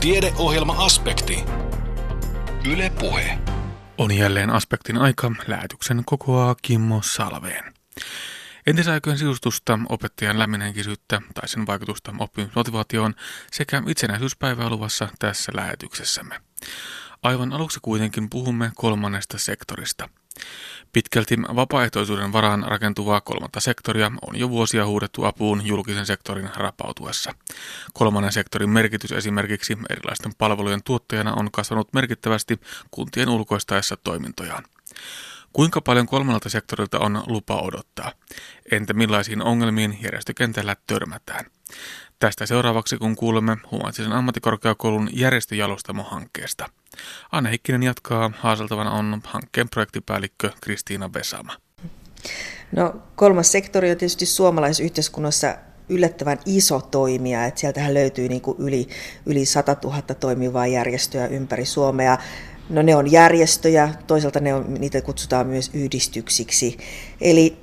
Tiedeohjelma-aspekti. Yle Puhe. On jälleen aspektin aika. Lähetyksen kokoaa Kimmo Salveen. Entisaikojen sisustusta, opettajan lämminhenkisyyttä tai sen vaikutusta oppimismotivaatioon sekä itsenäisyyspäivää luvassa tässä lähetyksessämme. Aivan aluksi kuitenkin puhumme kolmannesta sektorista – Pitkälti vapaaehtoisuuden varaan rakentuvaa kolmatta sektoria on jo vuosia huudettu apuun julkisen sektorin rapautuessa. Kolmannen sektorin merkitys esimerkiksi erilaisten palvelujen tuottajana on kasvanut merkittävästi kuntien ulkoistaessa toimintojaan. Kuinka paljon kolmannelta sektorilta on lupa odottaa? Entä millaisiin ongelmiin järjestökentällä törmätään? Tästä seuraavaksi, kun kuulemme Humanistisen ammattikorkeakoulun järjestöjalostamo-hankkeesta. Anne Hikkinen jatkaa, haaseltavana on hankkeen projektipäällikkö Kristiina Vesama. No, kolmas sektori on tietysti suomalaisessa yhteiskunnassa yllättävän iso toimija, että sieltähän löytyy niin kuin yli, yli 100 000 toimivaa järjestöä ympäri Suomea. No ne on järjestöjä, toisaalta ne on, niitä kutsutaan myös yhdistyksiksi. Eli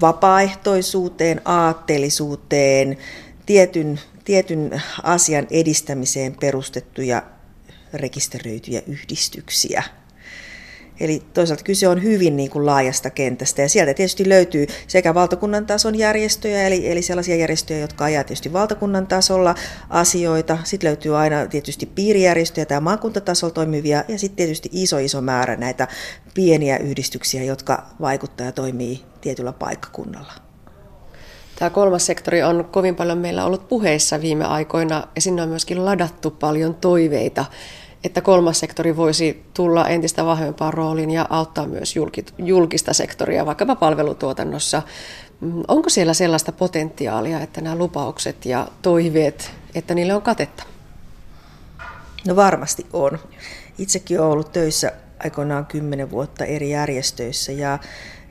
vapaaehtoisuuteen, aatteellisuuteen, tietyn, tietyn asian edistämiseen perustettuja rekisteröityjä yhdistyksiä. Eli toisaalta kyse on hyvin niin kuin laajasta kentästä ja sieltä tietysti löytyy sekä valtakunnan tason järjestöjä, eli, eli sellaisia järjestöjä, jotka ajaa tietysti valtakunnan tasolla asioita. Sitten löytyy aina tietysti piirijärjestöjä tai maakuntatasolla toimivia ja sitten tietysti iso iso määrä näitä pieniä yhdistyksiä, jotka vaikuttaa ja toimii tietyllä paikkakunnalla. Tämä kolmas sektori on kovin paljon meillä ollut puheissa viime aikoina ja sinne on myöskin ladattu paljon toiveita että kolmas sektori voisi tulla entistä vahvempaan rooliin ja auttaa myös julkista sektoria, vaikkapa palvelutuotannossa. Mm, onko siellä sellaista potentiaalia, että nämä lupaukset ja toiveet, että niille on katetta? No varmasti on. Itsekin olen ollut töissä aikoinaan kymmenen vuotta eri järjestöissä ja,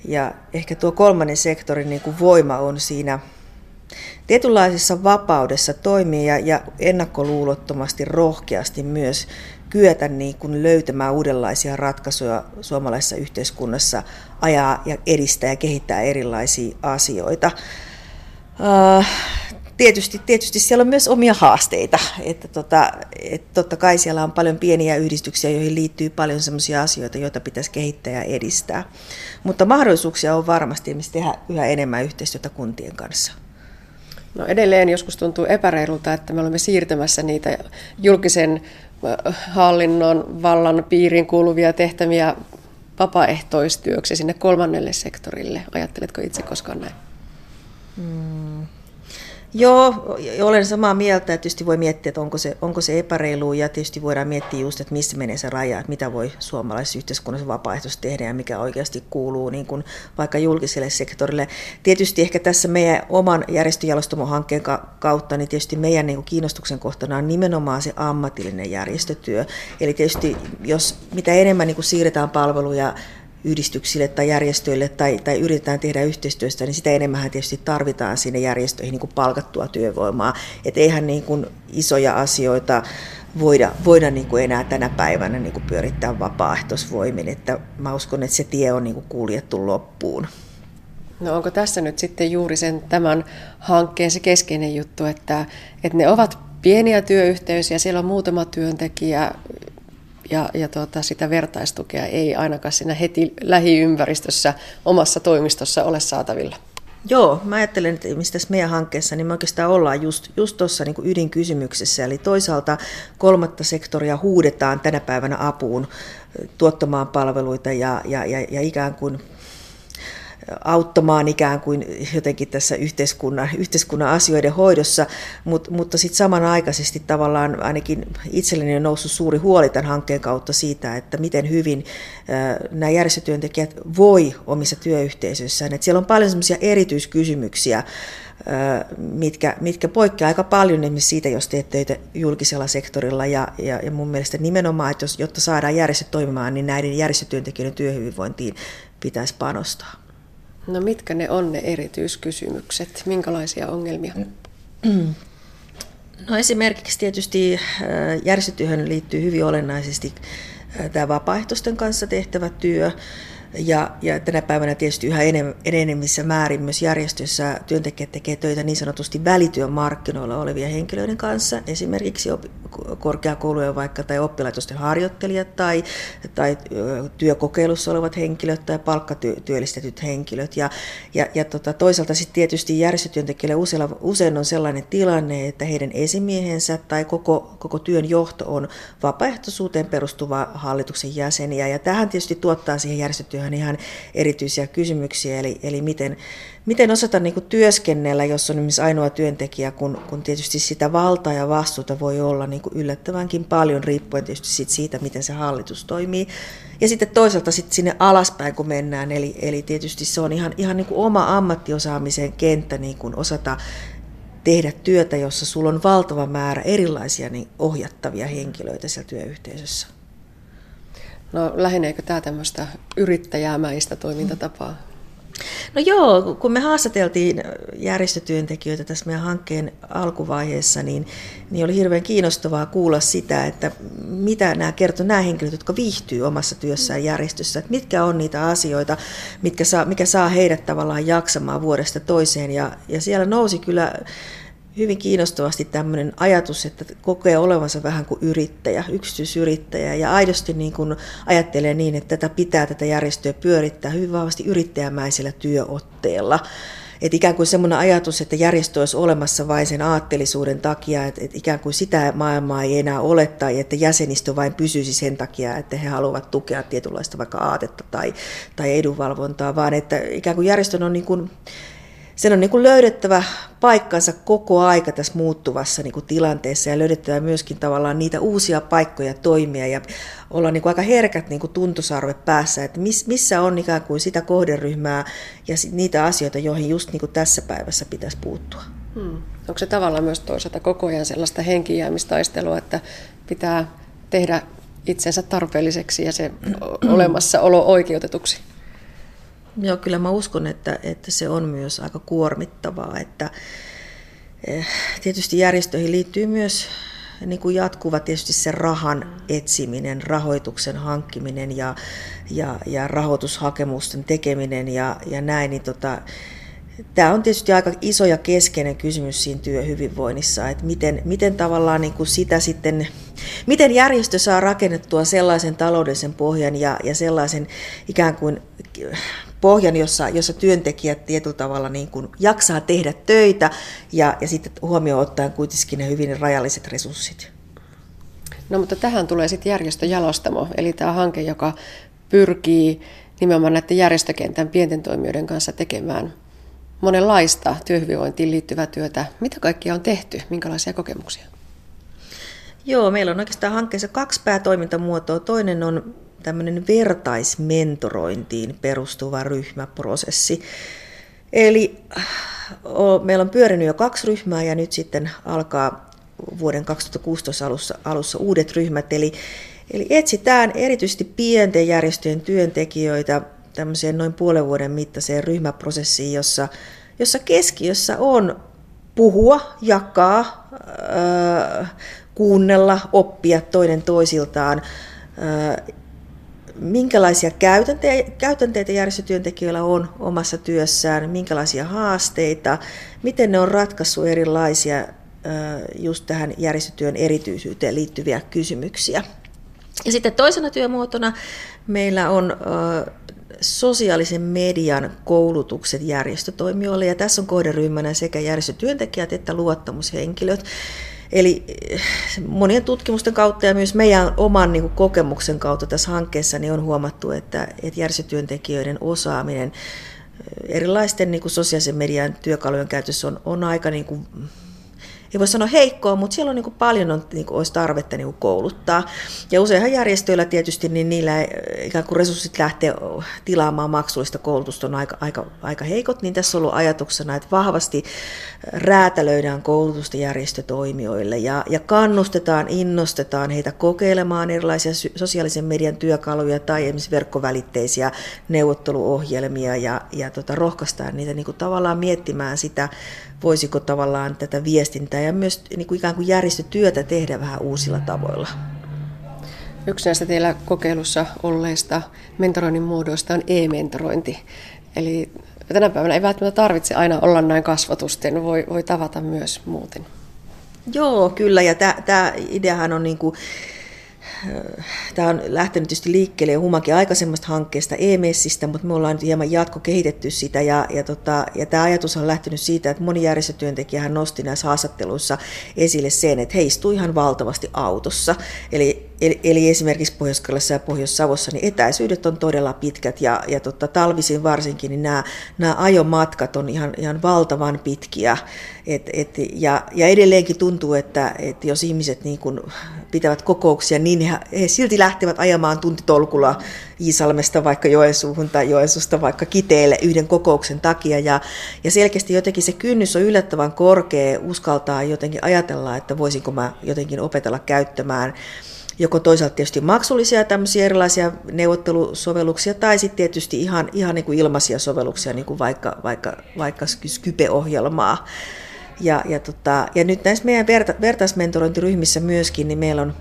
ja ehkä tuo kolmannen sektorin niin kuin voima on siinä tietynlaisessa vapaudessa toimia ja, ja ennakkoluulottomasti rohkeasti myös kyetä niin kuin löytämään uudenlaisia ratkaisuja suomalaisessa yhteiskunnassa, ajaa ja edistää ja kehittää erilaisia asioita. Uh, tietysti, tietysti siellä on myös omia haasteita. Että tota, et totta kai siellä on paljon pieniä yhdistyksiä, joihin liittyy paljon sellaisia asioita, joita pitäisi kehittää ja edistää. Mutta mahdollisuuksia on varmasti tehdä yhä enemmän yhteistyötä kuntien kanssa. No edelleen joskus tuntuu epäreilulta, että me olemme siirtämässä niitä julkisen hallinnon vallan piiriin kuuluvia tehtäviä vapaaehtoistyöksi sinne kolmannelle sektorille. Ajatteletko itse koskaan näin? Hmm. Joo, olen samaa mieltä. Tietysti voi miettiä, että onko se, onko se epäreilu ja tietysti voidaan miettiä just, että missä menee se raja, että mitä voi suomalaisessa yhteiskunnassa vapaaehtoisesti tehdä ja mikä oikeasti kuuluu niin kuin vaikka julkiselle sektorille. Tietysti ehkä tässä meidän oman järjestöjalostamon-hankkeen kautta, niin tietysti meidän niin kuin kiinnostuksen kohtana on nimenomaan se ammatillinen järjestötyö. Eli tietysti jos mitä enemmän niin kuin siirretään palveluja yhdistyksille tai järjestöille tai, tai yritetään tehdä yhteistyöstä, niin sitä enemmän tietysti tarvitaan sinne järjestöihin niin kuin palkattua työvoimaa. Että eihän niin kuin isoja asioita voida, voida niin kuin enää tänä päivänä niin kuin pyörittää vapaaehtoisvoimin. Että mä uskon, että se tie on niin kuin kuljettu loppuun. No onko tässä nyt sitten juuri sen tämän hankkeen se keskeinen juttu, että, että ne ovat pieniä työyhteisöjä, siellä on muutama työntekijä, ja, ja tuota, sitä vertaistukea ei ainakaan siinä heti lähiympäristössä omassa toimistossa ole saatavilla. Joo, mä ajattelen, että mistä tässä meidän hankkeessa, niin me oikeastaan ollaan just, just tuossa niin ydinkysymyksessä. Eli toisaalta kolmatta sektoria huudetaan tänä päivänä apuun tuottamaan palveluita ja, ja, ja, ja ikään kuin auttamaan ikään kuin jotenkin tässä yhteiskunnan, yhteiskunnan asioiden hoidossa, Mut, mutta sitten samanaikaisesti tavallaan ainakin itselleni on noussut suuri huoli tämän hankkeen kautta siitä, että miten hyvin nämä järjestötyöntekijät voi omissa työyhteisöissään. Et siellä on paljon sellaisia erityiskysymyksiä, mitkä, mitkä poikkeaa aika paljon esimerkiksi siitä, jos teet töitä julkisella sektorilla. Ja, ja, ja mun mielestä nimenomaan, että jos, jotta saadaan järjestöt toimimaan, niin näiden järjestötyöntekijöiden työhyvinvointiin pitäisi panostaa. No mitkä ne on ne erityiskysymykset? Minkälaisia ongelmia? No esimerkiksi tietysti äh, järjestötyöhön liittyy hyvin olennaisesti äh, tämä vapaaehtoisten kanssa tehtävä työ. Ja, ja tänä päivänä tietysti yhä enemmissä määrin myös järjestöissä työntekijät tekee töitä niin sanotusti välityön markkinoilla olevia henkilöiden kanssa, esimerkiksi korkeakoulujen vaikka tai oppilaitosten harjoittelijat tai, tai työkokeilussa olevat henkilöt tai palkkatyöllistetyt henkilöt. Ja, ja, ja tota, toisaalta sitten tietysti järjestötyöntekijöille usein, usein on sellainen tilanne, että heidän esimiehensä tai koko, koko työn johto on vapaaehtoisuuteen perustuva hallituksen jäseniä. Ja tähän tietysti tuottaa siihen järjestötyöhön ihan erityisiä kysymyksiä, eli, eli miten, miten osata niin kuin työskennellä, jos on esimerkiksi ainoa työntekijä, kun, kun tietysti sitä valtaa ja vastuuta voi olla niin kuin yllättävänkin paljon, riippuen tietysti siitä, siitä, miten se hallitus toimii. Ja sitten toisaalta sitten sinne alaspäin, kun mennään, eli, eli tietysti se on ihan, ihan niin kuin oma ammattiosaamisen kenttä niin kuin osata tehdä työtä, jossa sulla on valtava määrä erilaisia niin ohjattavia henkilöitä siellä työyhteisössä. No läheneekö tämä tämmöistä yrittäjäämäistä toimintatapaa? No joo, kun me haastateltiin järjestötyöntekijöitä tässä meidän hankkeen alkuvaiheessa, niin, niin oli hirveän kiinnostavaa kuulla sitä, että mitä nämä kertoo nämä henkilöt, jotka viihtyy omassa työssään järjestössä, että mitkä on niitä asioita, mitkä saa, mikä saa heidät tavallaan jaksamaan vuodesta toiseen. Ja, ja siellä nousi kyllä hyvin kiinnostavasti tämmöinen ajatus, että kokee olevansa vähän kuin yrittäjä, yksityisyrittäjä ja aidosti niin kuin ajattelee niin, että tätä pitää tätä järjestöä pyörittää hyvin vahvasti yrittäjämäisellä työotteella. Että ikään kuin semmoinen ajatus, että järjestö olisi olemassa vain sen aattelisuuden takia, että, että ikään kuin sitä maailmaa ei enää ole, tai että jäsenistö vain pysyisi sen takia, että he haluavat tukea tietynlaista vaikka aatetta tai, tai edunvalvontaa, vaan että ikään kuin järjestön on niin kuin sen on niin kuin löydettävä paikkansa koko aika tässä muuttuvassa niin kuin tilanteessa ja löydettävä myöskin tavallaan niitä uusia paikkoja toimia ja olla niin kuin aika herkät niin kuin tuntosarve päässä, että missä on ikään kuin sitä kohderyhmää ja niitä asioita, joihin just niin kuin tässä päivässä pitäisi puuttua. Hmm. Onko se tavallaan myös toisaalta koko ajan sellaista henkijäämistaistelua, että pitää tehdä itsensä tarpeelliseksi ja se olemassaolo oikeutetuksi? Joo, kyllä mä uskon, että, että se on myös aika kuormittavaa, että eh, tietysti järjestöihin liittyy myös niin kuin jatkuva tietysti se rahan etsiminen, rahoituksen hankkiminen ja, ja, ja rahoitushakemusten tekeminen ja, ja näin, niin tota, Tämä on tietysti aika iso ja keskeinen kysymys siinä työhyvinvoinnissa, että miten, miten tavallaan niin kuin sitä sitten, miten järjestö saa rakennettua sellaisen taloudellisen pohjan ja, ja sellaisen ikään kuin pohjan, jossa, jossa työntekijät tietyllä tavalla niin kuin jaksaa tehdä töitä ja, ja sitten huomioon ottaen kuitenkin ne hyvin rajalliset resurssit. No mutta tähän tulee sitten järjestöjalostamo, eli tämä hanke, joka pyrkii nimenomaan näiden järjestökentän pienten toimijoiden kanssa tekemään monenlaista työhyvinvointiin liittyvää työtä. Mitä kaikkia on tehty? Minkälaisia kokemuksia? Joo, meillä on oikeastaan hankkeessa kaksi päätoimintamuotoa. Toinen on tämmöinen vertaismentorointiin perustuva ryhmäprosessi. Eli meillä on pyörinyt jo kaksi ryhmää ja nyt sitten alkaa vuoden 2016 alussa, alussa uudet ryhmät. Eli, eli etsitään erityisesti pienten järjestöjen työntekijöitä tämmöiseen noin puolen vuoden mittaiseen ryhmäprosessiin, jossa, jossa keskiössä on puhua, jakaa, kuunnella, oppia toinen toisiltaan minkälaisia käytänteitä, käytänteitä järjestötyöntekijöillä on omassa työssään, minkälaisia haasteita, miten ne on ratkaissut erilaisia just tähän järjestötyön erityisyyteen liittyviä kysymyksiä. Ja sitten toisena työmuotona meillä on sosiaalisen median koulutukset järjestötoimijoille, ja tässä on kohderyhmänä sekä järjestötyöntekijät että luottamushenkilöt. Eli eh, monien tutkimusten kautta ja myös meidän oman niin kuin, kokemuksen kautta tässä hankkeessa niin on huomattu, että, että järjestötyöntekijöiden osaaminen eh, erilaisten niin kuin, sosiaalisen median työkalujen käytössä on, on aika niin kuin, ei voi sanoa heikkoa, mutta siellä on niin kuin paljon on, niin kuin olisi tarvetta niin kuin kouluttaa. Ja useinhan järjestöillä tietysti niin niillä ikään kuin resurssit lähtee tilaamaan maksullista koulutusta on aika, aika, aika heikot, niin tässä on ollut ajatuksena, että vahvasti räätälöidään koulutusta järjestötoimijoille ja, ja kannustetaan, innostetaan heitä kokeilemaan erilaisia sosiaalisen median työkaluja tai esimerkiksi verkkovälitteisiä neuvotteluohjelmia ja, ja tota, rohkaistaan niitä niin kuin tavallaan miettimään sitä voisiko tavallaan tätä viestintää ja myös niin kuin ikään kuin järjestötyötä tehdä vähän uusilla tavoilla. Yksi näistä teillä kokeilussa olleista mentoroinnin muodoista on e-mentorointi. Eli tänä päivänä ei välttämättä tarvitse aina olla näin kasvatusten, voi, voi tavata myös muuten. Joo, kyllä, ja tämä ideahan on niin kuin, Tämä on lähtenyt tietysti liikkeelle Humakin aikaisemmasta hankkeesta EMSistä, mutta me ollaan hieman jatko kehitetty sitä ja, ja, tota, ja tämä ajatus on lähtenyt siitä, että moni järjestötyöntekijähän nosti näissä haastatteluissa esille sen, että he istuu ihan valtavasti autossa. Eli Eli, eli esimerkiksi pohjois ja Pohjois-Savossa niin etäisyydet on todella pitkät ja, ja tota, talvisin varsinkin niin nämä, nämä ajomatkat on ihan, ihan valtavan pitkiä. Et, et, ja, ja edelleenkin tuntuu, että, että jos ihmiset niin kun pitävät kokouksia, niin he, he silti lähtevät ajamaan tuntitolkulla Iisalmesta vaikka Joensuuhun tai Joensuusta vaikka Kiteelle yhden kokouksen takia. Ja, ja selkeästi jotenkin se kynnys on yllättävän korkea uskaltaa jotenkin ajatella, että voisinko mä jotenkin opetella käyttämään joko toisaalta tietysti maksullisia tämmöisiä erilaisia neuvottelusovelluksia tai sitten tietysti ihan, ihan niin kuin ilmaisia sovelluksia, niin kuin vaikka, vaikka, vaikka Skype-ohjelmaa. Ja, ja, tota, ja nyt näissä meidän verta, vertaismentorointiryhmissä myöskin, niin meillä on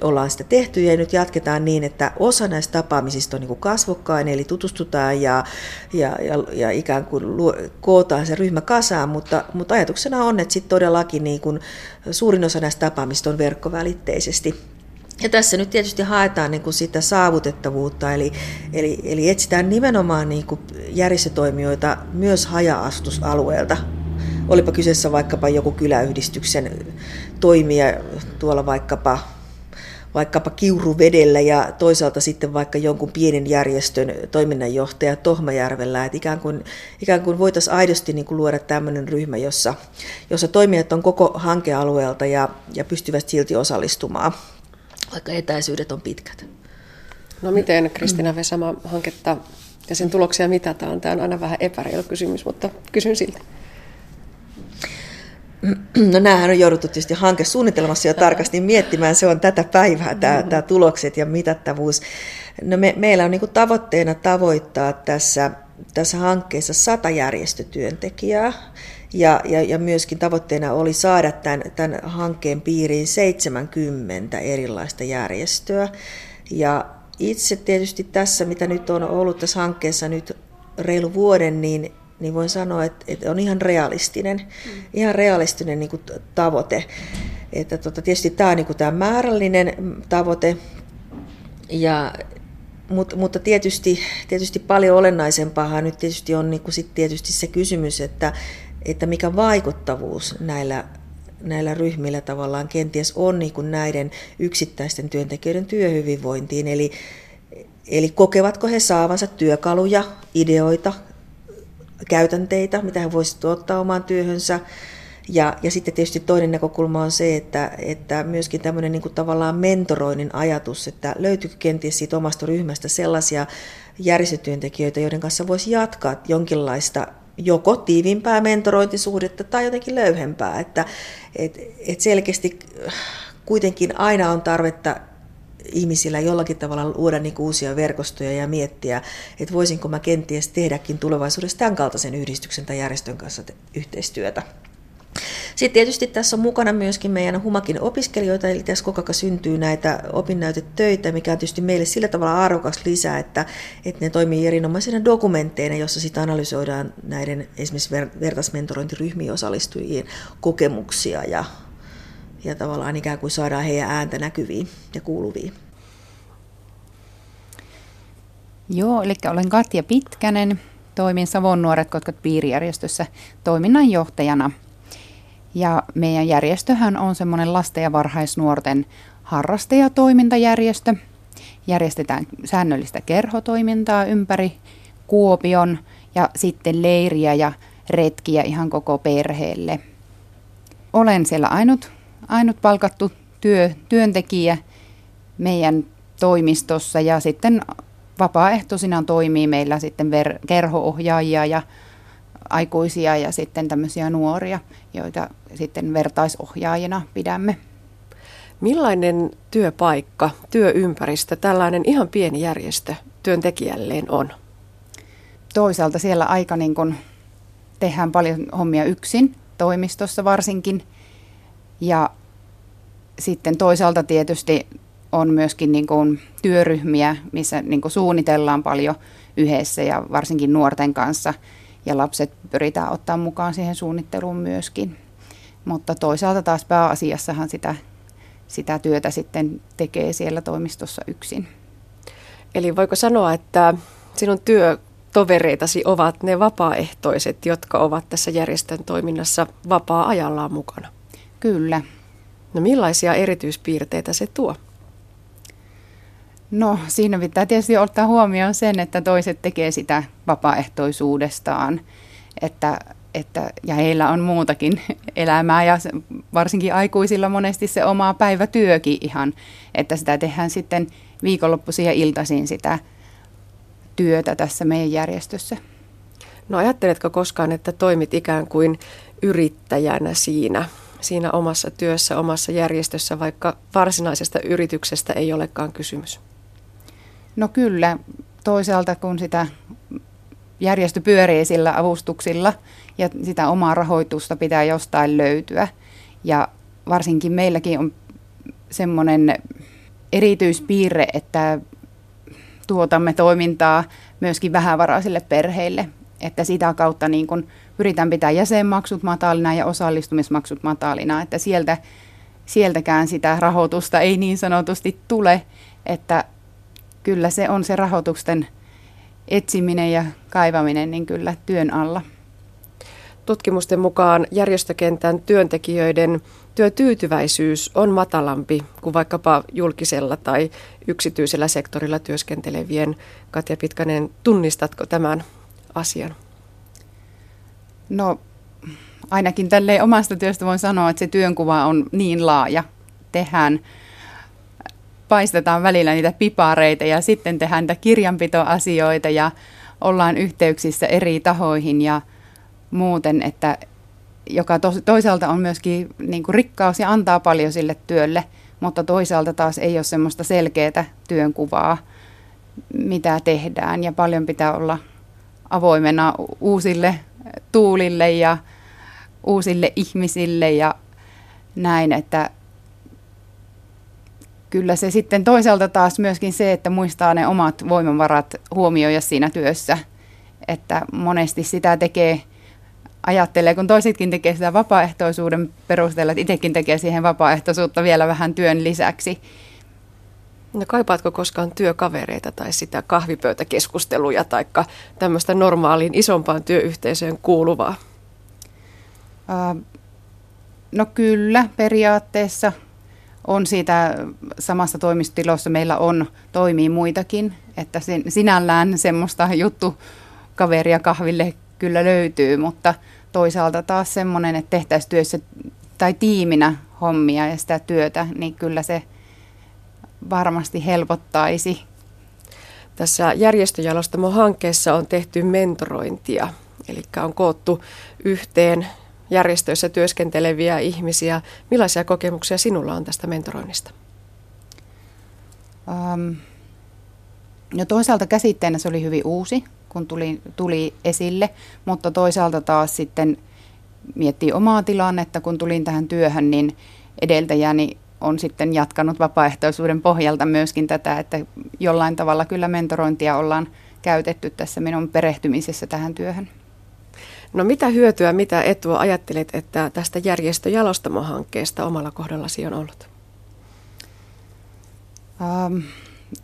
ollaan sitä tehty ja nyt jatketaan niin, että osa näistä tapaamisista on niin kuin kasvokkain, eli tutustutaan ja, ja, ja, ja ikään kuin luo, kootaan se ryhmä kasaan, mutta, mutta ajatuksena on, että sitten todellakin niin kuin suurin osa näistä tapaamista on verkkovälitteisesti. Ja tässä nyt tietysti haetaan niin kuin sitä saavutettavuutta, eli, eli, eli etsitään nimenomaan niin kuin järjestötoimijoita myös haja-astusalueelta. Olipa kyseessä vaikkapa joku kyläyhdistyksen toimija tuolla vaikkapa vaikkapa Kiuruvedellä ja toisaalta sitten vaikka jonkun pienen järjestön toiminnanjohtaja Tohmajärvellä. Että ikään kuin, ikään kuin voitaisiin aidosti niin kuin luoda tämmöinen ryhmä, jossa, jossa toimijat on koko hankealueelta ja, ja pystyvät silti osallistumaan vaikka etäisyydet on pitkät. No miten Kristina Vesama hanketta ja sen tuloksia mitataan? Tämä on aina vähän epäreilu kysymys, mutta kysyn silti. No näähän on jouduttu tietysti hankesuunnitelmassa jo tarkasti miettimään, se on tätä päivää tämä, tämä tulokset ja mitattavuus. No me, meillä on niin tavoitteena tavoittaa tässä, tässä hankkeessa sata järjestötyöntekijää, ja, ja, ja myöskin tavoitteena oli saada tämän, tämän hankkeen piiriin 70 erilaista järjestöä. Ja itse tietysti tässä, mitä nyt on ollut tässä hankkeessa nyt reilu vuoden, niin, niin voin sanoa, että, että on ihan realistinen, mm. ihan realistinen niin kuin tavoite. Että tota, tietysti tämä on niin kuin tämä määrällinen tavoite, ja, mutta, mutta tietysti, tietysti paljon olennaisempaa nyt tietysti on niin kuin sit tietysti se kysymys, että, että mikä vaikuttavuus näillä, näillä ryhmillä tavallaan kenties on niin kuin näiden yksittäisten työntekijöiden työhyvinvointiin. Eli, eli kokevatko he saavansa työkaluja, ideoita, käytänteitä, mitä he voisivat ottaa omaan työhönsä. Ja, ja sitten tietysti toinen näkökulma on se, että, että myöskin tämmöinen niin kuin tavallaan mentoroinnin ajatus, että löytyykö kenties siitä omasta ryhmästä sellaisia järjestötyöntekijöitä, joiden kanssa voisi jatkaa jonkinlaista joko tiivimpää mentorointisuhdetta tai jotenkin löyhempää. Että et, et selkeästi kuitenkin aina on tarvetta ihmisillä jollakin tavalla luoda niin uusia verkostoja ja miettiä, että voisinko mä kenties tehdäkin tulevaisuudessa tämän kaltaisen yhdistyksen tai järjestön kanssa yhteistyötä. Sitten tietysti tässä on mukana myöskin meidän Humakin opiskelijoita, eli tässä koko ajan syntyy näitä opinnäytetöitä, mikä on tietysti meille sillä tavalla arvokas lisää, että, että ne toimii erinomaisina dokumentteina, jossa sitten analysoidaan näiden esimerkiksi ver- vertaismentorointiryhmiin osallistujien kokemuksia ja, ja tavallaan ikään kuin saadaan heidän ääntä näkyviin ja kuuluviin. Joo, eli olen Katja Pitkänen, toimin Savon Nuoret Kotkat piirijärjestössä toiminnanjohtajana – ja meidän järjestöhän on semmoinen lasten ja varhaisnuorten harrastajatoimintajärjestö. Järjestetään säännöllistä kerhotoimintaa ympäri Kuopion ja sitten leiriä ja retkiä ihan koko perheelle. Olen siellä ainut, ainut palkattu työ, työntekijä meidän toimistossa ja sitten vapaaehtoisina toimii meillä sitten ver, kerhoohjaajia ja aikuisia ja sitten tämmöisiä nuoria, joita sitten vertaisohjaajina pidämme. Millainen työpaikka, työympäristö tällainen ihan pieni järjestö työntekijälleen on? Toisaalta siellä aika niin kun tehdään paljon hommia yksin, toimistossa varsinkin. Ja sitten toisaalta tietysti on myöskin niin kuin työryhmiä, missä niin kuin suunnitellaan paljon yhdessä ja varsinkin nuorten kanssa. Ja lapset pyritään ottaa mukaan siihen suunnitteluun myöskin. Mutta toisaalta taas pääasiassahan sitä, sitä työtä sitten tekee siellä toimistossa yksin. Eli voiko sanoa, että sinun työtovereitasi ovat ne vapaaehtoiset, jotka ovat tässä järjestön toiminnassa vapaa-ajallaan mukana? Kyllä. No millaisia erityispiirteitä se tuo? No siinä pitää tietysti ottaa huomioon sen, että toiset tekee sitä vapaaehtoisuudestaan, että, että, ja heillä on muutakin elämää ja varsinkin aikuisilla monesti se oma päivätyökin ihan, että sitä tehdään sitten viikonloppuisin ja iltaisin sitä työtä tässä meidän järjestössä. No ajatteletko koskaan, että toimit ikään kuin yrittäjänä siinä, siinä omassa työssä, omassa järjestössä, vaikka varsinaisesta yrityksestä ei olekaan kysymys? No kyllä, toisaalta kun sitä järjestö pyörii sillä avustuksilla ja sitä omaa rahoitusta pitää jostain löytyä. Ja varsinkin meilläkin on semmoinen erityispiirre, että tuotamme toimintaa myöskin vähävaraisille perheille, että sitä kautta niin kun pyritään pitää jäsenmaksut matalina ja osallistumismaksut matalina, että sieltä, sieltäkään sitä rahoitusta ei niin sanotusti tule, että kyllä se on se rahoitusten etsiminen ja kaivaminen niin kyllä työn alla. Tutkimusten mukaan järjestökentän työntekijöiden työtyytyväisyys on matalampi kuin vaikkapa julkisella tai yksityisellä sektorilla työskentelevien. Katja Pitkänen, tunnistatko tämän asian? No ainakin tälle omasta työstä voin sanoa, että se työnkuva on niin laaja. Tehdään paistetaan välillä niitä pipareita ja sitten tehdään niitä kirjanpitoasioita ja ollaan yhteyksissä eri tahoihin ja muuten, että joka to, toisaalta on myöskin niin kuin rikkaus ja antaa paljon sille työlle, mutta toisaalta taas ei ole semmoista selkeää työnkuvaa, mitä tehdään ja paljon pitää olla avoimena uusille tuulille ja uusille ihmisille ja näin, että kyllä se sitten toisaalta taas myöskin se, että muistaa ne omat voimavarat huomioida siinä työssä. Että monesti sitä tekee, ajattelee, kun toisetkin tekee sitä vapaaehtoisuuden perusteella, että itsekin tekee siihen vapaaehtoisuutta vielä vähän työn lisäksi. No kaipaatko koskaan työkavereita tai sitä kahvipöytäkeskusteluja tai tämmöistä normaaliin isompaan työyhteisöön kuuluvaa? Uh, no kyllä, periaatteessa on siitä samassa toimistotilossa meillä on, toimii muitakin, että sinällään semmoista juttu kaveria kahville kyllä löytyy, mutta toisaalta taas semmoinen, että tehtäisiin työssä tai tiiminä hommia ja sitä työtä, niin kyllä se varmasti helpottaisi. Tässä järjestöjalostamo-hankkeessa on tehty mentorointia, eli on koottu yhteen järjestöissä työskenteleviä ihmisiä. Millaisia kokemuksia sinulla on tästä mentoroinnista? Um, no toisaalta käsitteenä se oli hyvin uusi, kun tuli, tuli esille, mutta toisaalta taas sitten miettii omaa tilannetta, kun tulin tähän työhön, niin edeltäjäni on sitten jatkanut vapaaehtoisuuden pohjalta myöskin tätä, että jollain tavalla kyllä mentorointia ollaan käytetty tässä minun perehtymisessä tähän työhön. No mitä hyötyä, mitä etua ajattelet, että tästä järjestöjalostamo-hankkeesta omalla kohdallasi on ollut? Ähm,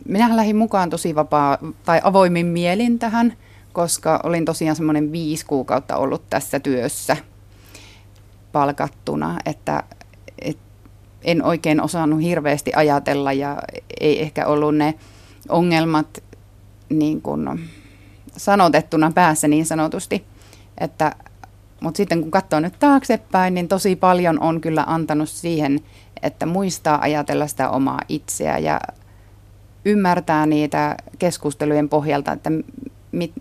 minä lähdin mukaan tosi vapaa tai avoimin mielin tähän, koska olin tosiaan semmoinen viisi kuukautta ollut tässä työssä palkattuna, että et, en oikein osannut hirveästi ajatella ja ei ehkä ollut ne ongelmat niin kuin sanotettuna päässä niin sanotusti. Että, mutta sitten kun katsoo nyt taaksepäin, niin tosi paljon on kyllä antanut siihen, että muistaa ajatella sitä omaa itseä ja ymmärtää niitä keskustelujen pohjalta, että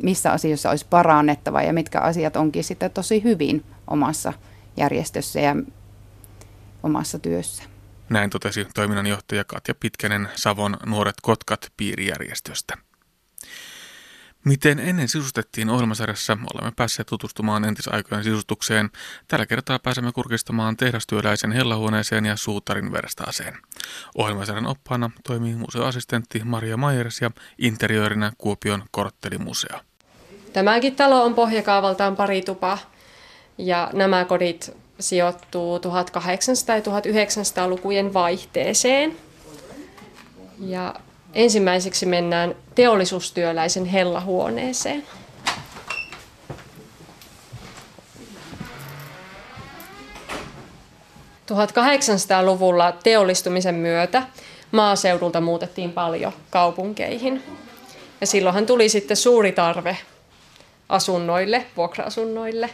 missä asioissa olisi parannettava ja mitkä asiat onkin sitten tosi hyvin omassa järjestössä ja omassa työssä. Näin totesi toiminnanjohtaja Katja Pitkänen Savon Nuoret Kotkat piirijärjestöstä. Miten ennen sisustettiin ohjelmasarjassa, olemme päässeet tutustumaan entisaikojen sisustukseen. Tällä kertaa pääsemme kurkistamaan tehdastyöläisen hellahuoneeseen ja suutarin verstaaseen. Ohjelmasarjan oppaana toimii museoassistentti Maria Majers ja interiöörinä Kuopion korttelimuseo. Tämäkin talo on pohjakaavaltaan pari tupaa ja nämä kodit sijoittuu 1800- ja 1900-lukujen vaihteeseen. Ja ensimmäiseksi mennään teollisuustyöläisen hellahuoneeseen. luvulla teollistumisen myötä maaseudulta muutettiin paljon kaupunkeihin. Ja silloinhan tuli sitten suuri tarve asunnoille, vuokra-asunnoille.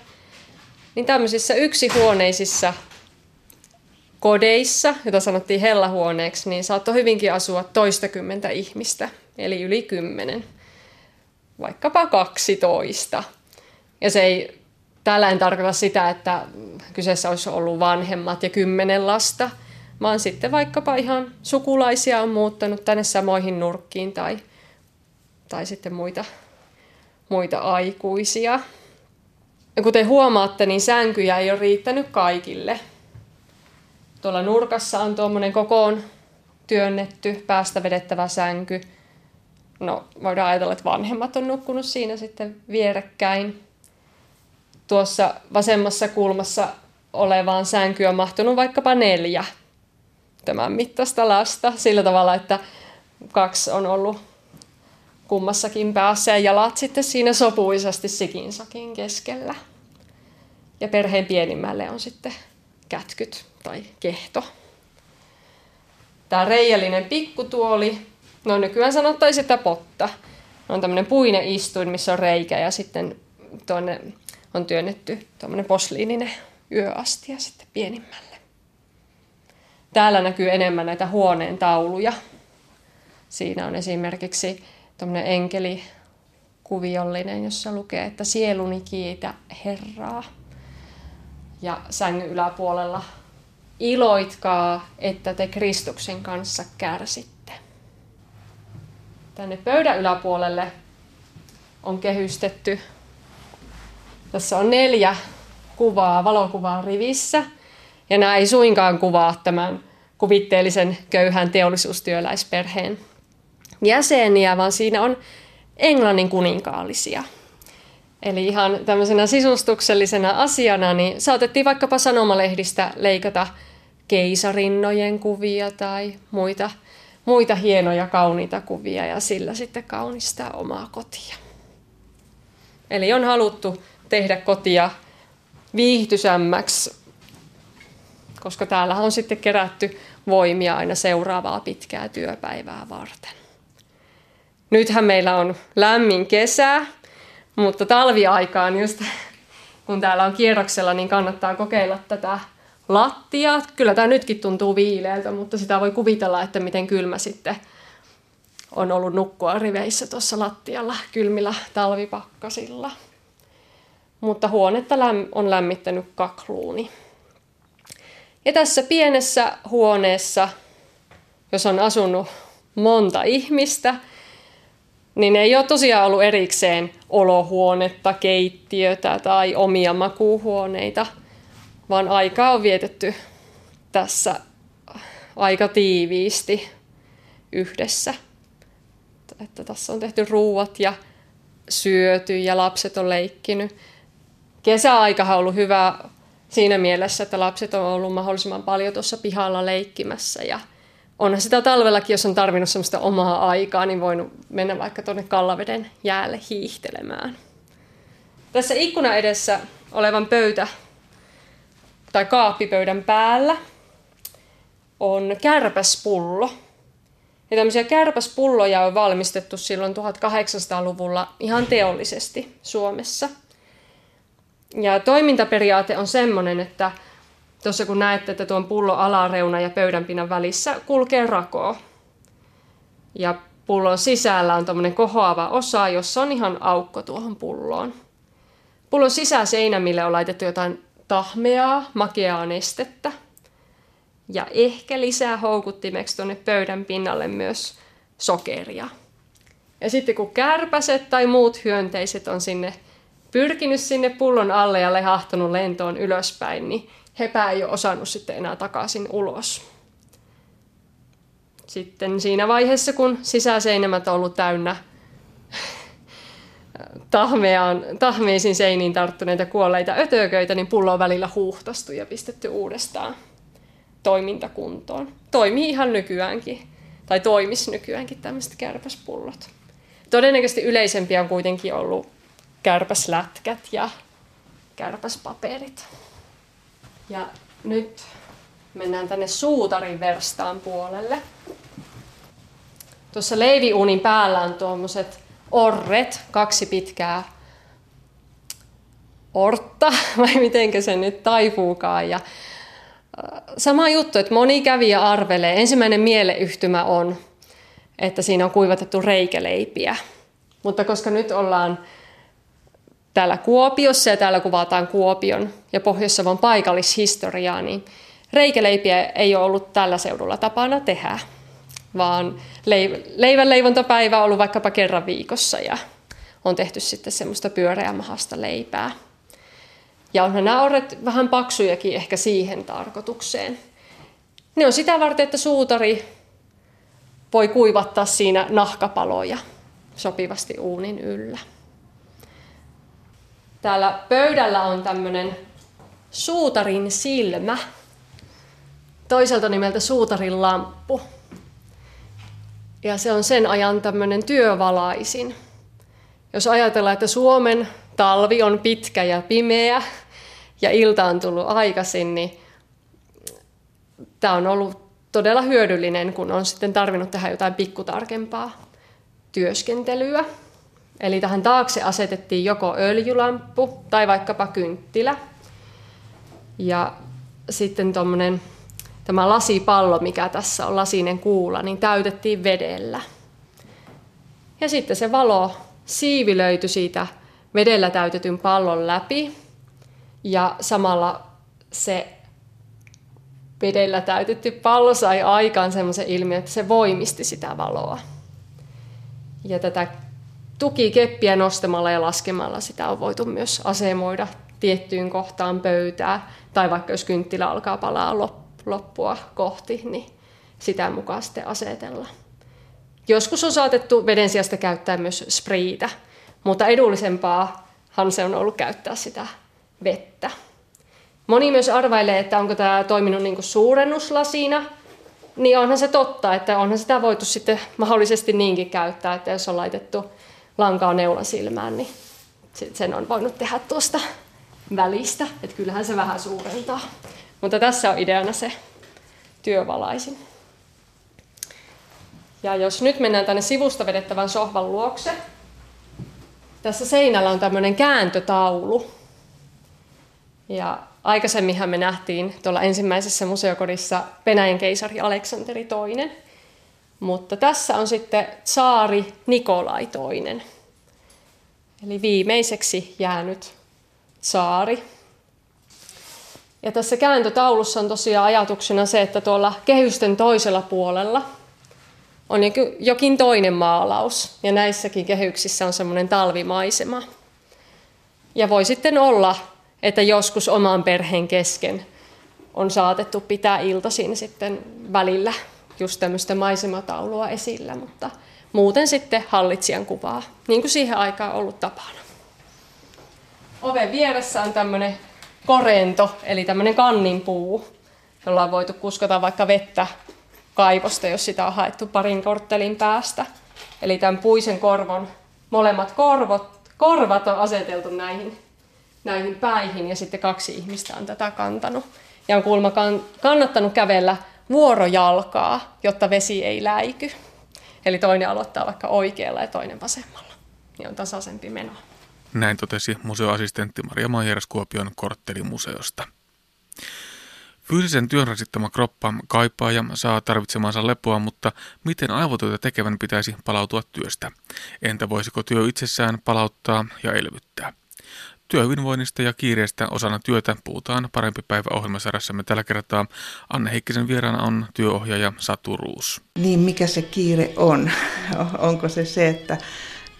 Niin tämmöisissä yksihuoneisissa kodeissa, jota sanottiin hellahuoneeksi, niin saattoi hyvinkin asua toistakymmentä ihmistä, eli yli kymmenen, vaikkapa 12. Ja se ei tällä en tarkoita sitä, että kyseessä olisi ollut vanhemmat ja kymmenen lasta, vaan sitten vaikkapa ihan sukulaisia on muuttanut tänne samoihin nurkkiin tai, tai sitten muita, muita aikuisia. Ja kuten huomaatte, niin sänkyjä ei ole riittänyt kaikille – Tuolla nurkassa on tuommoinen kokoon työnnetty, päästä vedettävä sänky. No, voidaan ajatella, että vanhemmat on nukkunut siinä sitten vierekkäin. Tuossa vasemmassa kulmassa olevaan sänkyyn on mahtunut vaikkapa neljä tämän mittaista lasta sillä tavalla, että kaksi on ollut kummassakin päässä ja jalat sitten siinä sopuisasti sikinsakin keskellä. Ja perheen pienimmälle on sitten kätkyt tai kehto. Tämä reijällinen pikkutuoli, no nykyään sanottaisiin, että potta. On tämmöinen puinen istuin, missä on reikä ja sitten tuonne on työnnetty tuommoinen posliininen yöastia sitten pienimmälle. Täällä näkyy enemmän näitä huoneen tauluja. Siinä on esimerkiksi tuommoinen enkeli kuviollinen, jossa lukee, että sieluni kiitä Herraa. Ja sängyn yläpuolella iloitkaa, että te Kristuksen kanssa kärsitte. Tänne pöydän yläpuolelle on kehystetty. Tässä on neljä kuvaa, valokuvaa rivissä. Ja nämä ei suinkaan kuvaa tämän kuvitteellisen köyhän teollisuustyöläisperheen jäseniä, vaan siinä on Englannin kuninkaallisia. Eli ihan tämmöisenä sisustuksellisena asiana, niin saatettiin vaikkapa sanomalehdistä leikata keisarinnojen kuvia tai muita, muita hienoja kauniita kuvia ja sillä sitten kaunistaa omaa kotia. Eli on haluttu tehdä kotia viihtysämmäksi, koska täällä on sitten kerätty voimia aina seuraavaa pitkää työpäivää varten. Nythän meillä on lämmin kesä, mutta talviaikaan just kun täällä on kierroksella, niin kannattaa kokeilla tätä lattiaa. Kyllä tämä nytkin tuntuu viileältä, mutta sitä voi kuvitella, että miten kylmä sitten on ollut nukkua riveissä tuossa lattialla kylmillä talvipakkasilla. Mutta huonetta on lämmittänyt kakluuni. Ja tässä pienessä huoneessa, jos on asunut monta ihmistä, niin ei ole tosiaan ollut erikseen olohuonetta, keittiötä tai omia makuuhuoneita – vaan aikaa on vietetty tässä aika tiiviisti yhdessä. Että tässä on tehty ruuat ja syöty ja lapset on leikkinyt. Kesäaika on ollut hyvä siinä mielessä, että lapset on ollut mahdollisimman paljon tuossa pihalla leikkimässä ja onhan sitä talvellakin, jos on tarvinnut semmoista omaa aikaa, niin voinut mennä vaikka tuonne Kallaveden jäälle hiihtelemään. Tässä ikkuna edessä olevan pöytä tai kaappipöydän päällä on kärpäspullo. Ja tämmöisiä kärpäspulloja on valmistettu silloin 1800-luvulla ihan teollisesti Suomessa. Ja toimintaperiaate on semmoinen, että tuossa kun näette, että tuon pullon alareuna ja pöydänpinnan välissä kulkee rako. Ja pullon sisällä on tämmöinen kohoava osa, jossa on ihan aukko tuohon pulloon. Pullon sisäseinämille on laitettu jotain tahmeaa, makeaa nestettä. Ja ehkä lisää houkuttimeksi tuonne pöydän pinnalle myös sokeria. Ja sitten kun kärpäset tai muut hyönteiset on sinne pyrkinyt sinne pullon alle ja lehahtunut lentoon ylöspäin, niin hepä ei ole osannut sitten enää takaisin ulos. Sitten siinä vaiheessa, kun sisäseinämät on ollut täynnä tahmeaan, tahmeisiin seiniin tarttuneita kuolleita ötököitä, niin pullo on välillä huuhtastu ja pistetty uudestaan toimintakuntoon. Toimii ihan nykyäänkin, tai toimisi nykyäänkin tämmöiset kärpäspullot. Todennäköisesti yleisempiä on kuitenkin ollut kärpäslätkät ja kärpäspaperit. Ja nyt mennään tänne suutarin verstaan puolelle. Tuossa leiviuunin päällä on tuommoiset orret, kaksi pitkää ortta, vai miten se nyt taipuukaan. Ja äh, sama juttu, että moni kävijä arvelee. Ensimmäinen mieleyhtymä on, että siinä on kuivatettu reikäleipiä. Mutta koska nyt ollaan täällä Kuopiossa ja täällä kuvataan Kuopion ja Pohjois-Savon paikallishistoriaa, niin reikäleipiä ei ole ollut tällä seudulla tapana tehdä, vaan leivän leivontapäivä on ollut vaikkapa kerran viikossa ja on tehty sitten semmoista pyöreämahasta leipää. Ja onhan nämä orret vähän paksujakin ehkä siihen tarkoitukseen. Ne on sitä varten, että suutari voi kuivattaa siinä nahkapaloja sopivasti uunin yllä. Täällä pöydällä on tämmöinen suutarin silmä, toiselta nimeltä suutarin lamppu. Ja se on sen ajan tämmöinen työvalaisin. Jos ajatellaan, että Suomen talvi on pitkä ja pimeä ja ilta on tullut aikaisin, niin tämä on ollut todella hyödyllinen, kun on sitten tarvinnut tehdä jotain pikkutarkempaa työskentelyä. Eli tähän taakse asetettiin joko öljylamppu tai vaikkapa kynttilä. Ja sitten tommonen, tämä lasipallo, mikä tässä on lasinen kuula, niin täytettiin vedellä. Ja sitten se valo siivilöity siitä vedellä täytetyn pallon läpi. Ja samalla se vedellä täytetty pallo sai aikaan semmoisen ilmiön, että se voimisti sitä valoa. Ja tätä tukikeppiä nostamalla ja laskemalla sitä on voitu myös asemoida tiettyyn kohtaan pöytää, tai vaikka jos kynttilä alkaa palaa loppua kohti, niin sitä mukaan sitten asetella. Joskus on saatettu veden sijasta käyttää myös spriitä, mutta edullisempaahan se on ollut käyttää sitä vettä. Moni myös arvailee, että onko tämä toiminut niin suurennuslasina, niin onhan se totta, että onhan sitä voitu sitten mahdollisesti niinkin käyttää, että jos on laitettu lankaa neulan silmään, niin sen on voinut tehdä tuosta välistä, että kyllähän se vähän suurentaa. Mutta tässä on ideana se työvalaisin. Ja jos nyt mennään tänne sivusta vedettävän sohvan luokse, tässä seinällä on tämmöinen kääntötaulu. Ja aikaisemminhan me nähtiin tuolla ensimmäisessä museokodissa Venäjän keisari Aleksanteri II. Mutta tässä on sitten saari Nikolai toinen. Eli viimeiseksi jäänyt saari. Ja tässä kääntötaulussa on tosiaan ajatuksena se, että tuolla kehysten toisella puolella on jokin toinen maalaus. Ja näissäkin kehyksissä on semmoinen talvimaisema. Ja voi sitten olla, että joskus oman perheen kesken on saatettu pitää iltaisin sitten välillä just tämmöistä maisemataulua esillä, mutta muuten sitten hallitsijan kuvaa, niin kuin siihen aikaan ollut tapana. Oven vieressä on tämmöinen korento, eli tämmöinen kanninpuu, jolla on voitu kuskata vaikka vettä kaivosta, jos sitä on haettu parin korttelin päästä. Eli tämän puisen korvon molemmat korvot, korvat on aseteltu näihin, näihin päihin ja sitten kaksi ihmistä on tätä kantanut. Ja on kuulemma kannattanut kävellä vuorojalkaa, jotta vesi ei läiky. Eli toinen aloittaa vaikka oikealla ja toinen vasemmalla. Niin on tasaisempi meno. Näin totesi museoassistentti Maria Maijeras Kuopion korttelimuseosta. Fyysisen työn rasittama kroppa kaipaa ja saa tarvitsemansa lepoa, mutta miten aivotyötä tekevän pitäisi palautua työstä? Entä voisiko työ itsessään palauttaa ja elvyttää? Työhyvinvoinnista ja kiireestä osana työtä puhutaan parempi päivä ohjelmasarjassamme tällä kertaa. Anne Heikkisen vieraana on työohjaaja Satu Ruus. Niin, mikä se kiire on? Onko se se, että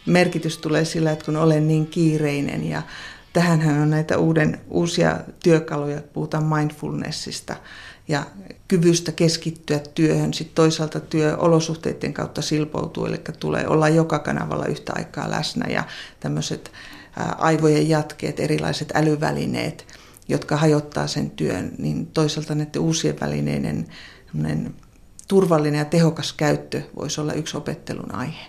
merkitys tulee sillä, että kun olen niin kiireinen ja tähänhän on näitä uuden, uusia työkaluja, puhutaan mindfulnessista ja kyvystä keskittyä työhön. Sitten toisaalta työolosuhteiden kautta silpoutuu, eli tulee olla joka kanavalla yhtä aikaa läsnä ja tämmöiset aivojen jatkeet, erilaiset älyvälineet, jotka hajottaa sen työn, niin toisaalta näiden uusien välineiden turvallinen ja tehokas käyttö voisi olla yksi opettelun aihe.